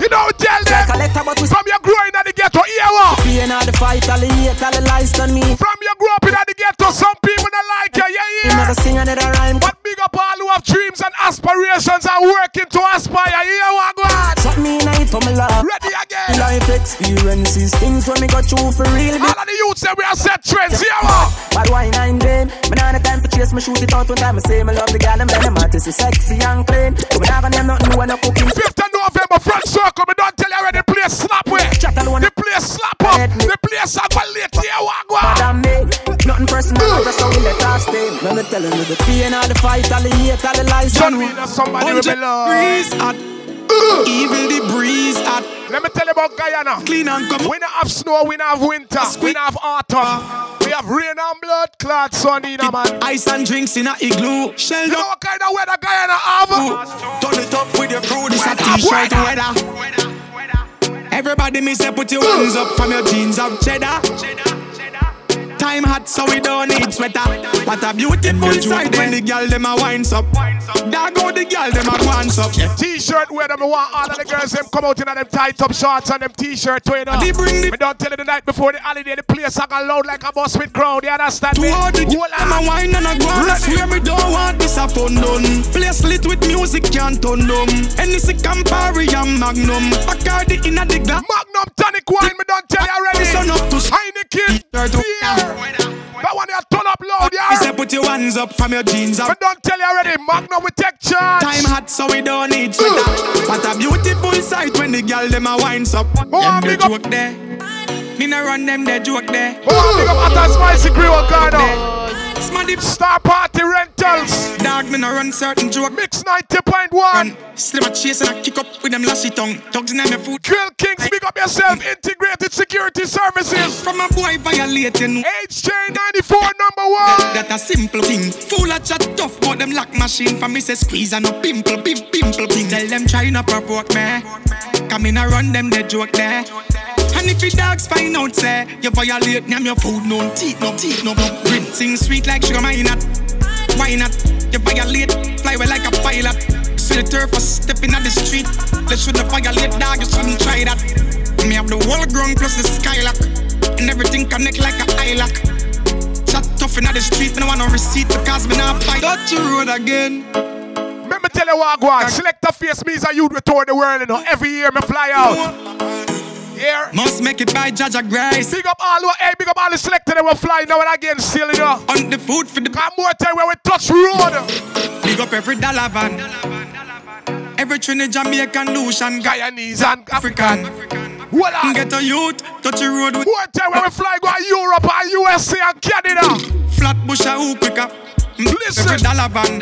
Speaker 9: You don't tell them.
Speaker 25: Collector, but we
Speaker 9: From your growing at the ghetto, hear what?
Speaker 25: All the fight, all the hate, all the lies on me.
Speaker 9: From your grow up in the ghetto, some people don't like you, yeah,
Speaker 25: You
Speaker 9: yeah.
Speaker 25: never sing another rhyme.
Speaker 9: But big up all who have dreams and aspirations and working to aspire. Hear what, go on.
Speaker 25: Shut me in, I to me love.
Speaker 9: Ready again.
Speaker 25: Life experiences, things when me go through for real.
Speaker 9: All of the youths say we are set
Speaker 25: shoot it out one time. I say me love the girl, and them artists is sexy and clean. But me gonna name nothing when I cooking.
Speaker 9: 5th of November, front circle, me don't tell you already, the place slap
Speaker 25: alone.
Speaker 9: The place slap up. The place are going late, go on.
Speaker 25: Madam me, nothing personal, just how we let us stay. Let me tell you the pain, all the fight, all the hate, all the lies.
Speaker 9: John somebody will be love.
Speaker 13: Even the breeze hot.
Speaker 9: Let me tell you about Guyana.
Speaker 13: Clean and come.
Speaker 9: We don't have snow, we don't have winter, we don't have autumn. We have rain and blood clot sun in a man.
Speaker 13: Ice and drinks in a igloo. Shell
Speaker 9: You know what kind of weather Guyana have?
Speaker 13: Turn it up with your crew. This a
Speaker 9: Weather,
Speaker 13: t-shirt
Speaker 9: weather.
Speaker 13: weather. Everybody me say put your hands up from your jeans of cheddar. Time hot so we don't need sweater. What a beautiful sight when the girl them a winds up. There go the girl them a glance up.
Speaker 9: T-shirt weather, me want all of the girls them come out in them tight up shorts and them t-shirt know.
Speaker 13: They bring the-
Speaker 9: Me don't tell you the night before the holiday, the place I got loud like a bus with crowd. You understand me?
Speaker 13: all the
Speaker 9: Hold
Speaker 13: I'm a wine and a go. I
Speaker 9: Ready.
Speaker 13: me don't want this a fun done. Place lit with music can't turn them. Hennessy Campari and Magnum. Bacardi in a the glass.
Speaker 9: Magnum tonic wine, me don't tell you already.
Speaker 13: Sun up to
Speaker 9: Heineken, beer. That one you turn up loud,
Speaker 13: He
Speaker 9: yeah.
Speaker 13: say put your hands up from your jeans
Speaker 9: up.
Speaker 13: up.
Speaker 9: don't tell you already. Magnum we take charge.
Speaker 13: Time hot so we don't need sweater. What a beautiful sight when the girl them a winds up.
Speaker 9: Oh,
Speaker 13: Them
Speaker 9: big up.
Speaker 13: there. Me no run them they joke there.
Speaker 9: Oh, big up hot and spicy grill, Gardo.
Speaker 13: Smaddy
Speaker 9: Star Party Rentals.
Speaker 13: dog me no run certain joke.
Speaker 9: Mix 90.1.
Speaker 13: Run slim a chase and I kick up with them lashy tongue. Dogs in my food.
Speaker 9: Grill Kings, big up yourself. Integrated Security Services.
Speaker 13: From a boy violating.
Speaker 9: HJ94 number one.
Speaker 13: That a simple thing. Full of chat tough, but them lock machine for me say squeeze and no pimple, pim, pimple, pim. Tell them try not provoke me. Come in and run them the joke there. And if the dogs find out, say you violate them, your food no teeth, no teeth, no no grin. Sing sweet like sugar, why not? Why not? You violate, fly well like a pilot. See the turf for stepping on the street. They shouldn't violate, dog. You shouldn't try that. Me have the whole ground plus the skylock, and everything connect like a eye lock. Chat tough in the street, me no want no receipt because me not fight. Touch the road again.
Speaker 9: Let me tell you what, go on. Selector Face means a youth we tour the world, you know. Every year me fly out.
Speaker 13: Must make it by Jaja Grace.
Speaker 9: Big up all who, hey, big up all the selected that will fly now and again still, you know.
Speaker 13: On the food for the
Speaker 9: Got more time when we touch road.
Speaker 13: Big up every dollar van. Every Trinidad, Jamaican, Lucian,
Speaker 9: Guyanese and
Speaker 13: African.
Speaker 9: Voila.
Speaker 13: Get a youth, touch the road with
Speaker 9: More time when we fly go to Europe and USA and Canada.
Speaker 13: flat bush a hoop pick up.
Speaker 9: Mm, Listen.
Speaker 13: Every dollar van.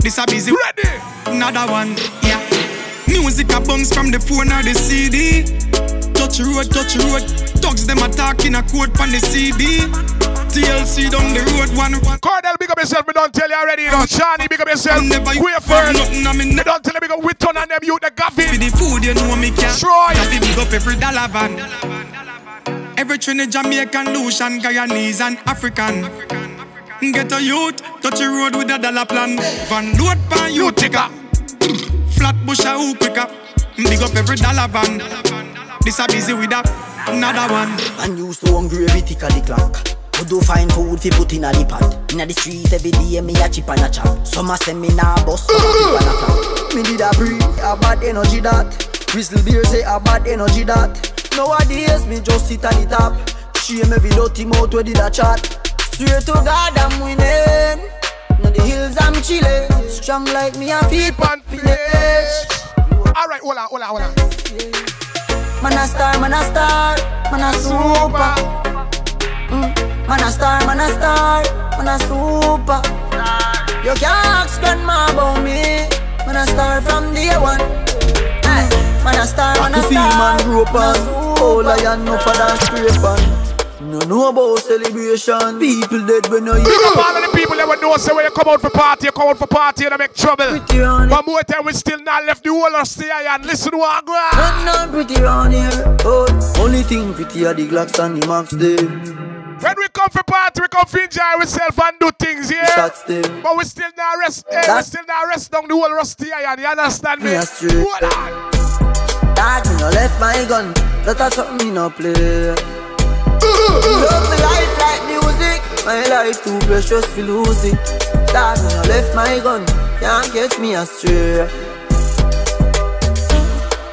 Speaker 13: This a busy.
Speaker 9: Ready.
Speaker 13: Another one, yeah. Music a bounce from the phone or the CD. Touch road, touch road. Dogs them attacking a quote from the CD. TLC down the road, one one.
Speaker 9: Cordell, big up yourself, me don't tell you already, you know. Shani, big up yourself.
Speaker 13: Never
Speaker 9: Queer first.
Speaker 13: nothing on me
Speaker 9: Me don't tell you, big up Witton and them youth, the
Speaker 13: For
Speaker 9: Gaffin.
Speaker 13: the food, you know me can't.
Speaker 9: Troy.
Speaker 13: To big up every dollar van. Every Trinidad, Jamaican, Lucian, Guyanese and African. Get a youth, touch the road with a dollar plan. Van load pan you take up. Flat bush a hoop pick up. Big up every dollar van. This a busy with that. Another one.
Speaker 10: Man used to hungry every tick of the clock. Who do find food fi put in a the pot Inna the street every day me a chip and a chop Some a say me nah bust, some a tip and a flap Me did a breathe, a bad energy that Crystal beer say a bad energy that Nowadays me just sit on the top Shame every dirty mouth where did a chat Swear to God I'm winning Now the hills I'm chilling Strong like me and feet
Speaker 9: on flesh. All right, hold on, hold on, hold on.
Speaker 10: Man a star, man a star, man a super. Mm. Man a star, man a star, man a super. You can't ask grandma about me. Man a star from day one. Hey. Man a star, man a
Speaker 6: Coffee
Speaker 10: star.
Speaker 6: man grew up
Speaker 10: man a
Speaker 6: on
Speaker 10: super.
Speaker 6: All I know for that scrape on No know about celebration People dead when you
Speaker 9: Big
Speaker 6: hear
Speaker 9: up all of the people that would know say when you come out for party, you come out for party and I make trouble.
Speaker 6: Pretty on it.
Speaker 9: One more time, we still not left the whole of stay and listen to what I go on.
Speaker 6: Not not pretty round here oh. Only thing pretty are the Glocks and the Max them
Speaker 9: When we come for party, we come for enjoy ourselves and do things, yeah? But we still not rest, eh, we still not rest down the whole rusty iron, you understand me?
Speaker 10: Yes, true.
Speaker 9: Hold on.
Speaker 10: Dad, me no left my gun. That a something me no play. Love me life like music. My life too precious to lose it. Dad, me no left my gun. Can't get me astray.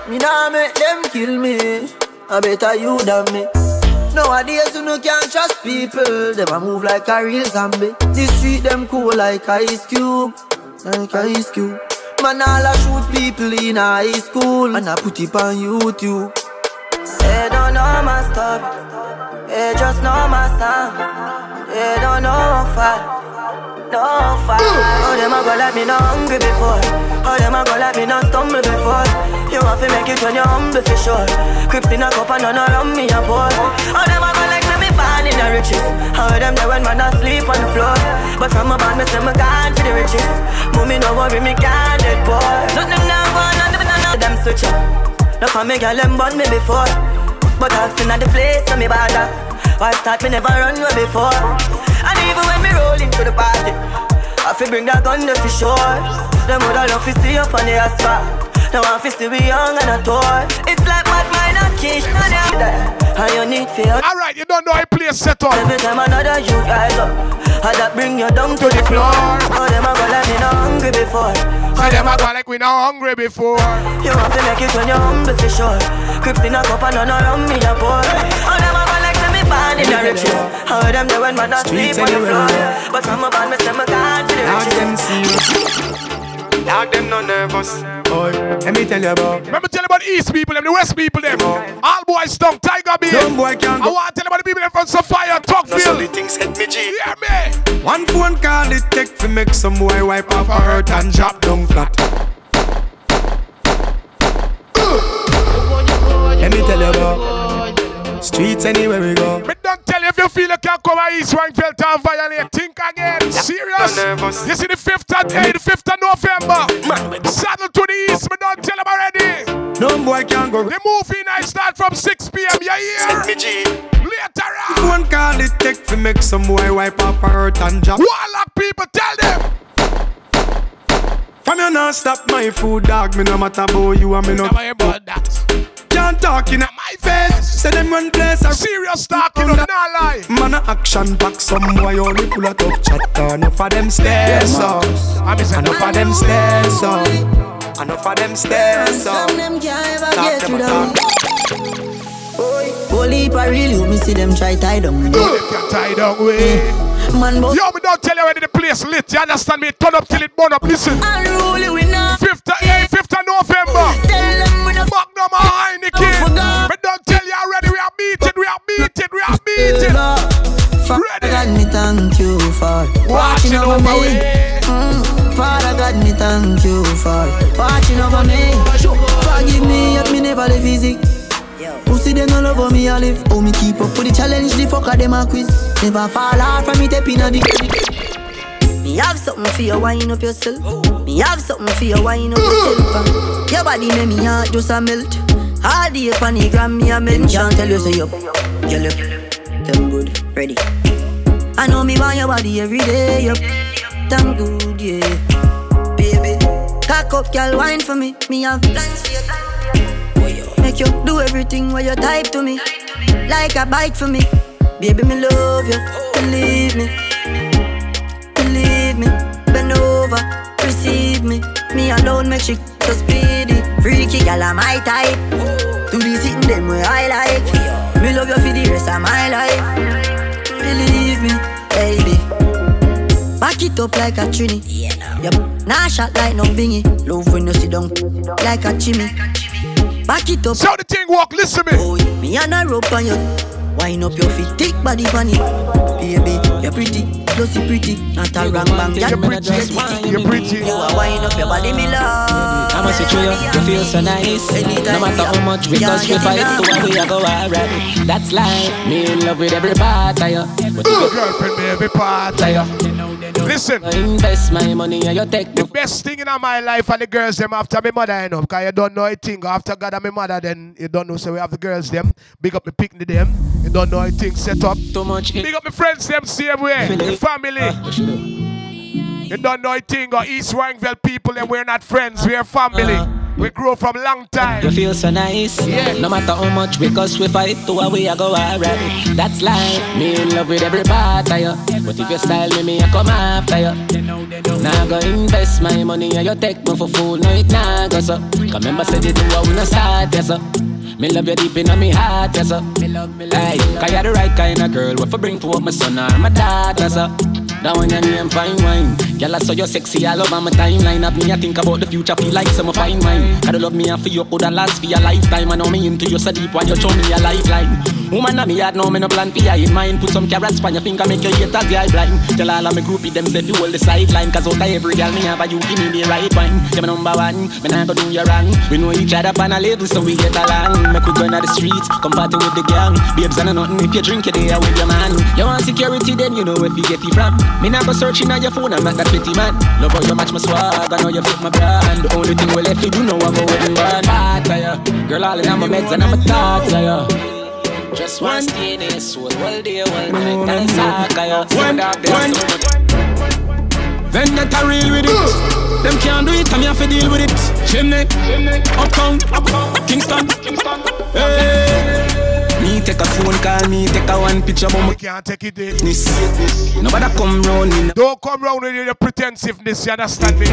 Speaker 10: Me nah make them kill me. I better you than me. Nowadays you no can't trust people. Them a move like a real zombie. The street them cool like ice cube, like ice cube. Man all a shoot people in high school and I put it on YouTube. They don't know my story. They just know my song. They don't know far. No far. Oh, them a go like me not hungry before. Oh, them a go like me not stumble before. You have to make it when you're humble for sure. Crips in a cup and none around me a pour. Oh, them a go like me born in the riches. How them there when man asleep on the floor. But from a band, me say me gone for the riches. Mommy no worry, me can't dead poor. Nothing now go on, them switch up. No for me girl, them born me before. But seen at the place, so me bother. Why start me never run away before? And even when me roll into the party, I feel bring that gun there for sure. Them would love to see up on the asphalt. Now I'm to be young and a toy. It's like mad mind and kiss, and I'm there. And you need fear.
Speaker 9: Alright, you don't know how place set up.
Speaker 10: Every time another you rise up, I that bring you down to the floor. Oh, them a go like me not hungry before.
Speaker 9: Oh, them a go like we not hungry before.
Speaker 10: You have to make it when you're humble for sure. Crips in a cup and none around me a pour. Oh, them a go like to me born in the riches. How them there when man asleep on the floor. But from a band, me say me gone to the riches.
Speaker 13: Dog them no nervous. Boy, let me tell you about.
Speaker 9: Let me tell you about East people, them, the West people, them. All boys stunk, Tiger Beer.
Speaker 13: Dumb boy can't
Speaker 9: I want to tell you about the people them from Sophia,
Speaker 13: No, so the things hit me G.
Speaker 9: Hear me?
Speaker 13: One phone call it take to make some boy wipe off a hurt and drop down flat. Let me tell you about streets anywhere we go.
Speaker 9: But don't tell you if you feel you can come to East Wangfield and violate. Think again. Serious? This is the 5th of, eh, the 5th of November. Saddle to the East, but don't tell them already.
Speaker 13: No boy can't go.
Speaker 9: The movie night start from 6 p.m. You hear?
Speaker 13: me
Speaker 9: Later on.
Speaker 13: Phone call it take to make some boy wipe off a hurt and drop.
Speaker 9: Warlock people, tell them.
Speaker 13: From you not stop my food, dog. Me no matter about you and me no.
Speaker 9: Never about that.
Speaker 13: Can't talk in my face. Say them run place. I
Speaker 9: Serious talking, no, not lie.
Speaker 13: Man a action back some boy only full of tough chatter. Enough of them stairs up. Enough of them stairs up. Enough of them stairs up.
Speaker 10: Some them can't ever
Speaker 13: Talk
Speaker 10: get
Speaker 13: them
Speaker 10: you
Speaker 13: a
Speaker 10: down.
Speaker 13: talk.
Speaker 10: Holy I really hope me see them try tie down.
Speaker 9: If you tie down way.
Speaker 10: Man, but
Speaker 9: Yo, me don't tell you where the place lit. You understand me? Turn up till it burn up. Listen.
Speaker 10: unruly we know.
Speaker 9: 5th of, eh, 5th of November.
Speaker 10: Tell them we no
Speaker 9: and Heineken. Me don't tell you already. We are beating. We are beating. We are beating.
Speaker 10: Father God, me thank you for
Speaker 9: Watching over
Speaker 10: me. Mm. Father God, me thank you for watching over me. Forgive me if me never live easy. Pussy they no love me a live. Oh me keep up with the challenge, the fucker them a quiz. Never fall off from me step inna the. Me have something for you, wind up yourself. Me have something for you, wind up yourself. Your body make me heart just a melt. All day on the gram me a mention. Tell you say you, girl you, them good, ready. I know me want your body every day. You, damn good, yeah. Baby, cock up, girl, wine for me. Me have plans for you. Make you do everything where you type to me. Like a bite for me. Baby, me love you. Believe me. Me. Bend over. Receive me. Me alone make she so speedy. Freaky gal, I'm my type. Do the sitting them where I like. Me love you for the rest of my life. Believe me, baby. Back it up like a trini. Yep. Nah shot like no bingy. Love when you sit down like a chimney. Back it up.
Speaker 9: So the thing walk, listen me.
Speaker 10: Oh, me and a rope on you. Wind up your feet, thick body on. Baby, you're pretty, plus you pretty. Not a wrong bang,
Speaker 9: You're pretty, you're pretty.
Speaker 10: You are wind up your body, me love.
Speaker 25: I must say you, you feel so nice. No matter how much we touch, we fight, to where we are go alright. That's life. Me in love with every part of you. But if
Speaker 9: Girlfriend, me every part of you. Listen.
Speaker 25: Invest my money and you take
Speaker 9: the best thing in my life and the girls them after my mother, you know, because you don't know a thing. After God and my mother, then you don't know. So we have the girls them. Big up the picnic them. You don't know a thing set up.
Speaker 25: Too much.
Speaker 9: Big up my friends them same way. The family. Uh, you don't know a thing, or East Wangville people, and we're not friends, we're family. Uh, we grow from long time.
Speaker 25: You feel so nice. Yeah. No matter how much we cause we fight to a we are go alright. That's life. Me in love with every part of you. But if you style me, me I come after you. Now go invest my money and you take me for fool. No it nah go so. Cause remember said it do I wanna start yes so. Me love you deep in my heart yes so. Me love me love. Hey, cause you're the right kind of girl. What for bring to up my son or my daughter so. That one your name fine wine. Girl, I saw you sexy all over my timeline. Have me I think about the future, feel like some fine wine. Gotta love me I feel you coulda last for your lifetime. I know me into you so deep while you show me a lifeline. Woman, I me had no me no plan for in mind. Put some carrots on your finger, make your haters the eye blind. Tell all of me groupie them say hold the sideline. Cause out of every girl me have a you give me the right wine. You're my number one, me not go do you wrong. We know each other on a level so we get along. Make we go in the streets, come party with the gang. Babes and nothing if you drink it there with your man. You want security then you know where you get it from. Me not go searching on your phone, I'm not that pretty man. Love how you match my swag, I know you fit my brand. The only thing we left you do know I'm a wedding. Part of you, girl, all in my meds and I'm a thoughts of you. Just one stay in this soul, all day, all night, and sack of you. One, one.
Speaker 6: Vendetta real with it. Them can't do it, I'm here to deal with it. Chimney, uptown, Kingston, Hey. Me take a phone call, me take a one picture, but
Speaker 9: me can't take it eh? in.
Speaker 6: This, nobody come round me.
Speaker 9: Don't come round with your pretensiveness, you understand me?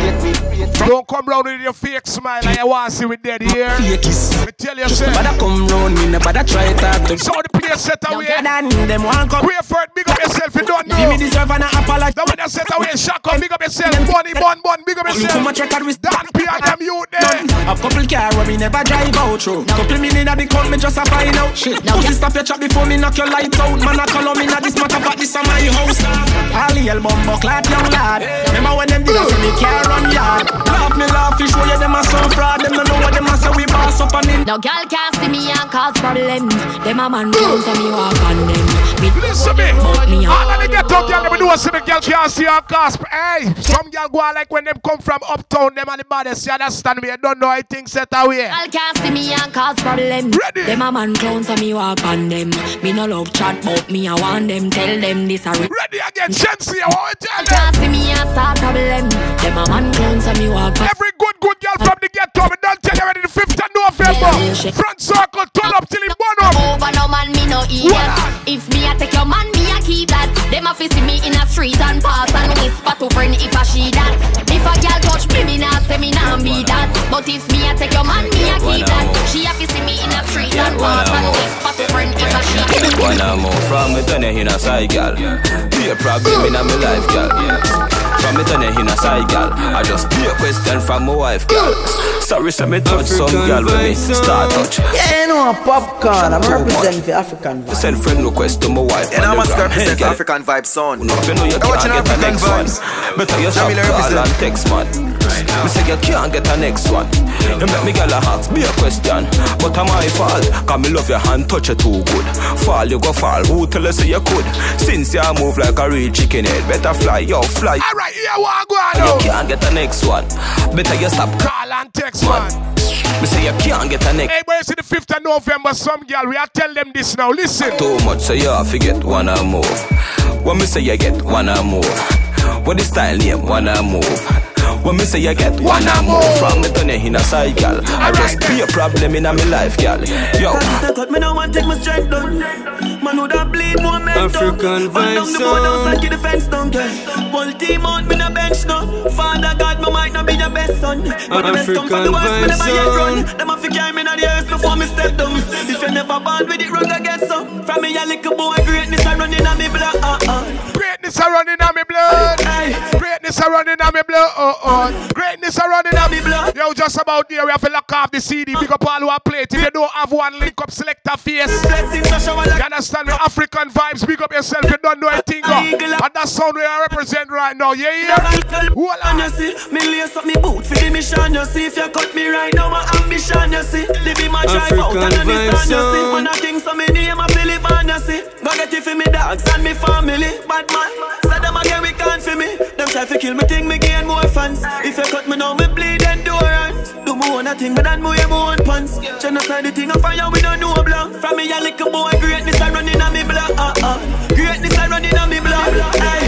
Speaker 9: Don't come round with your fake smile and you want to see with dead here.
Speaker 6: Fake kiss.
Speaker 9: Me tell you, sir.
Speaker 6: Nobody come round me, nobody try talk to me.
Speaker 9: So the place set away.
Speaker 6: Them want come.
Speaker 9: Wait for it, big up yourself, you don't know.
Speaker 6: Give me deserve an apology.
Speaker 9: The way they set away, shock up, big up yourself. Bunny, bun, bun, big up yourself.
Speaker 6: Too much record with
Speaker 9: Dan P and them youth there.
Speaker 6: A couple car where me never drive out through. Couple minutes at the count, me just a find out. Shit. Pussy stop your chat before me knock your lights out. Man, I call on me now this matter, but this is my house. All the album bucklat, young lad. Remember when them did me care run yard. Laugh me laugh, fish show you them a so fraud. Them don't know what them a say we boss up on it.
Speaker 20: No girl can't see me and cause problem. Them a man clowns so me walk on them. Me
Speaker 9: Listen me, me all of the get up girl, them do see the girl can't see her cusp. Hey, some girl go like when them come from uptown, them and the baddest. You understand me? You don't know I think set away.
Speaker 20: Girl can't see me and cause problem.
Speaker 9: Ready?
Speaker 20: Them a man clowns so me walk on them. Me no love chat but me I want them. Tell them this a re-
Speaker 9: Ready again, Shensi, I want to tell them.
Speaker 20: Can't see me and start problem. Them a man clowns so me walk on.
Speaker 9: Every good, good girl from the ghetto, me don't tell you already the 5th of November. Front circle, turn up till it burn up.
Speaker 20: Over no man, me no idiot. If me a take your man, me a keep that. Them a fi see me in a street and pass and whisper to friend if a she that. If a girl touch me, me nah say me nah be that. But if me a take your man, me a keep that. She a fi see me in a street and pass and whisper to friend if a she that.
Speaker 26: Wanna move from me turn in a side, girl. Be a problem in my life, girl. From me turn in a side, girl. I just be a question from my wife, girl. Sorry, so me touch some girl with me. Start touch.
Speaker 3: Yeah, you know, popcorn. I'm representing the African vibe.
Speaker 26: Send friend request to my wife.
Speaker 4: And I'm a
Speaker 26: gram.
Speaker 4: represent. African Vibe Sound.
Speaker 26: No, if you know you
Speaker 4: I'm watching
Speaker 26: can't get a
Speaker 4: African
Speaker 26: next one.
Speaker 4: vibes.
Speaker 26: Better you stop
Speaker 4: Jamila
Speaker 26: call
Speaker 4: represent.
Speaker 26: and text, man. Me say you can't get a next one. You make me girl a ask me a question, but I'm my fault. Cause me love your hand, touch you too good. Fall you go fall. Who tell you say you could? Since you move like a real chicken head, better fly, yo fly.
Speaker 9: Alright, here what go on now.
Speaker 26: you can't get a next one. Better you stop
Speaker 9: Call and text, man.
Speaker 26: Me say you can't get a next.
Speaker 9: Hey, boy, you see the 5th of November, some girl, we are tell them this now. Listen.
Speaker 26: Too much, so you have to get one a move. When me say you get one a move. What the style name? One a move. When me say you get one a move From me turn you in a side, gal I just be a problem in a me life, gal Yo
Speaker 27: Cut, cut me now and take my strength down. Man would have bleed more men
Speaker 28: African
Speaker 27: Man down
Speaker 28: vibes,
Speaker 27: the board
Speaker 28: son.
Speaker 27: outside, keep the fence down, girl. Whole team out, me no bench no. Father God, me might not be your best son. But the best come from the worst, me
Speaker 28: African
Speaker 27: never yet
Speaker 28: vibes,
Speaker 27: run.
Speaker 28: son.
Speaker 27: Them a fi carry me inna the earth before me step down. If you never born with it, wrong, I get some. From me a little boy, greatness I running on me blood. Uh, uh.
Speaker 9: Greatness are running on me blood. Greatness are running on me blood. Oh, oh. Greatness are running on me blood. Yo, just about there, we have to lock off the CD. Big up all who are. If you don't have one, link up, Selector Face. You understand me? Afrikan Vybz. Big up yourself. You don't know anything. Go. And that sound we are represent right now. Yeah, yeah.
Speaker 27: Hold on, you see. Me lace up me boot for the mission, you see. If you cut me right now, my ambition, you see. Live in my drive out and a you see. Man, I think so me name a Philip and get it for me dogs and me family. Bad man, say them again we can't for me. Them
Speaker 29: try to kill me thing, me gain more fans. If you cut me now, me bleed endurance. Do me own a thing, but then me wear my own pants. Genocide the thing, I fire, we don't know blank. From me a little boy, greatness I running on me blood. Uh uh. Greatness I running on me blood. Hey,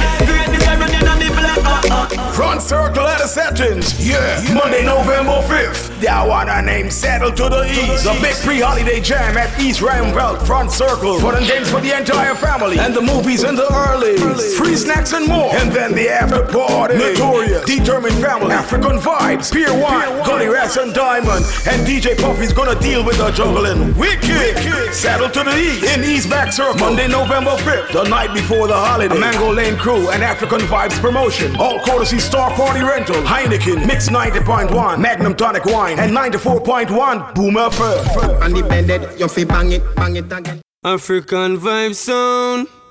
Speaker 1: Front circle at the settings. Yeah. Monday, November 5th. That one I name Saddle to the East. The big pre-holiday jam at East Ruimveldt Front Circle. Fun and games for the entire family. And the movies in the early. Free snacks and more. And then the after party. Notorious. Determined family. Afrikan Vybz. Pier 1. Gully Rats and Diamond. And DJ Puffy's gonna deal with the juggling. Wicked. Saddle to the East. In East Back Circle. Monday, November 5th. The night before the holiday. A Mango Lane Crew and Afrikan Vybz promotion. All courtesy Star Party Rental. Heineken. Mix 90.1. Magnum Tonic Wine. And 94.1. Boomer FM.
Speaker 8: On the bed, you fi bang it, bang it again.
Speaker 27: African vibe sound.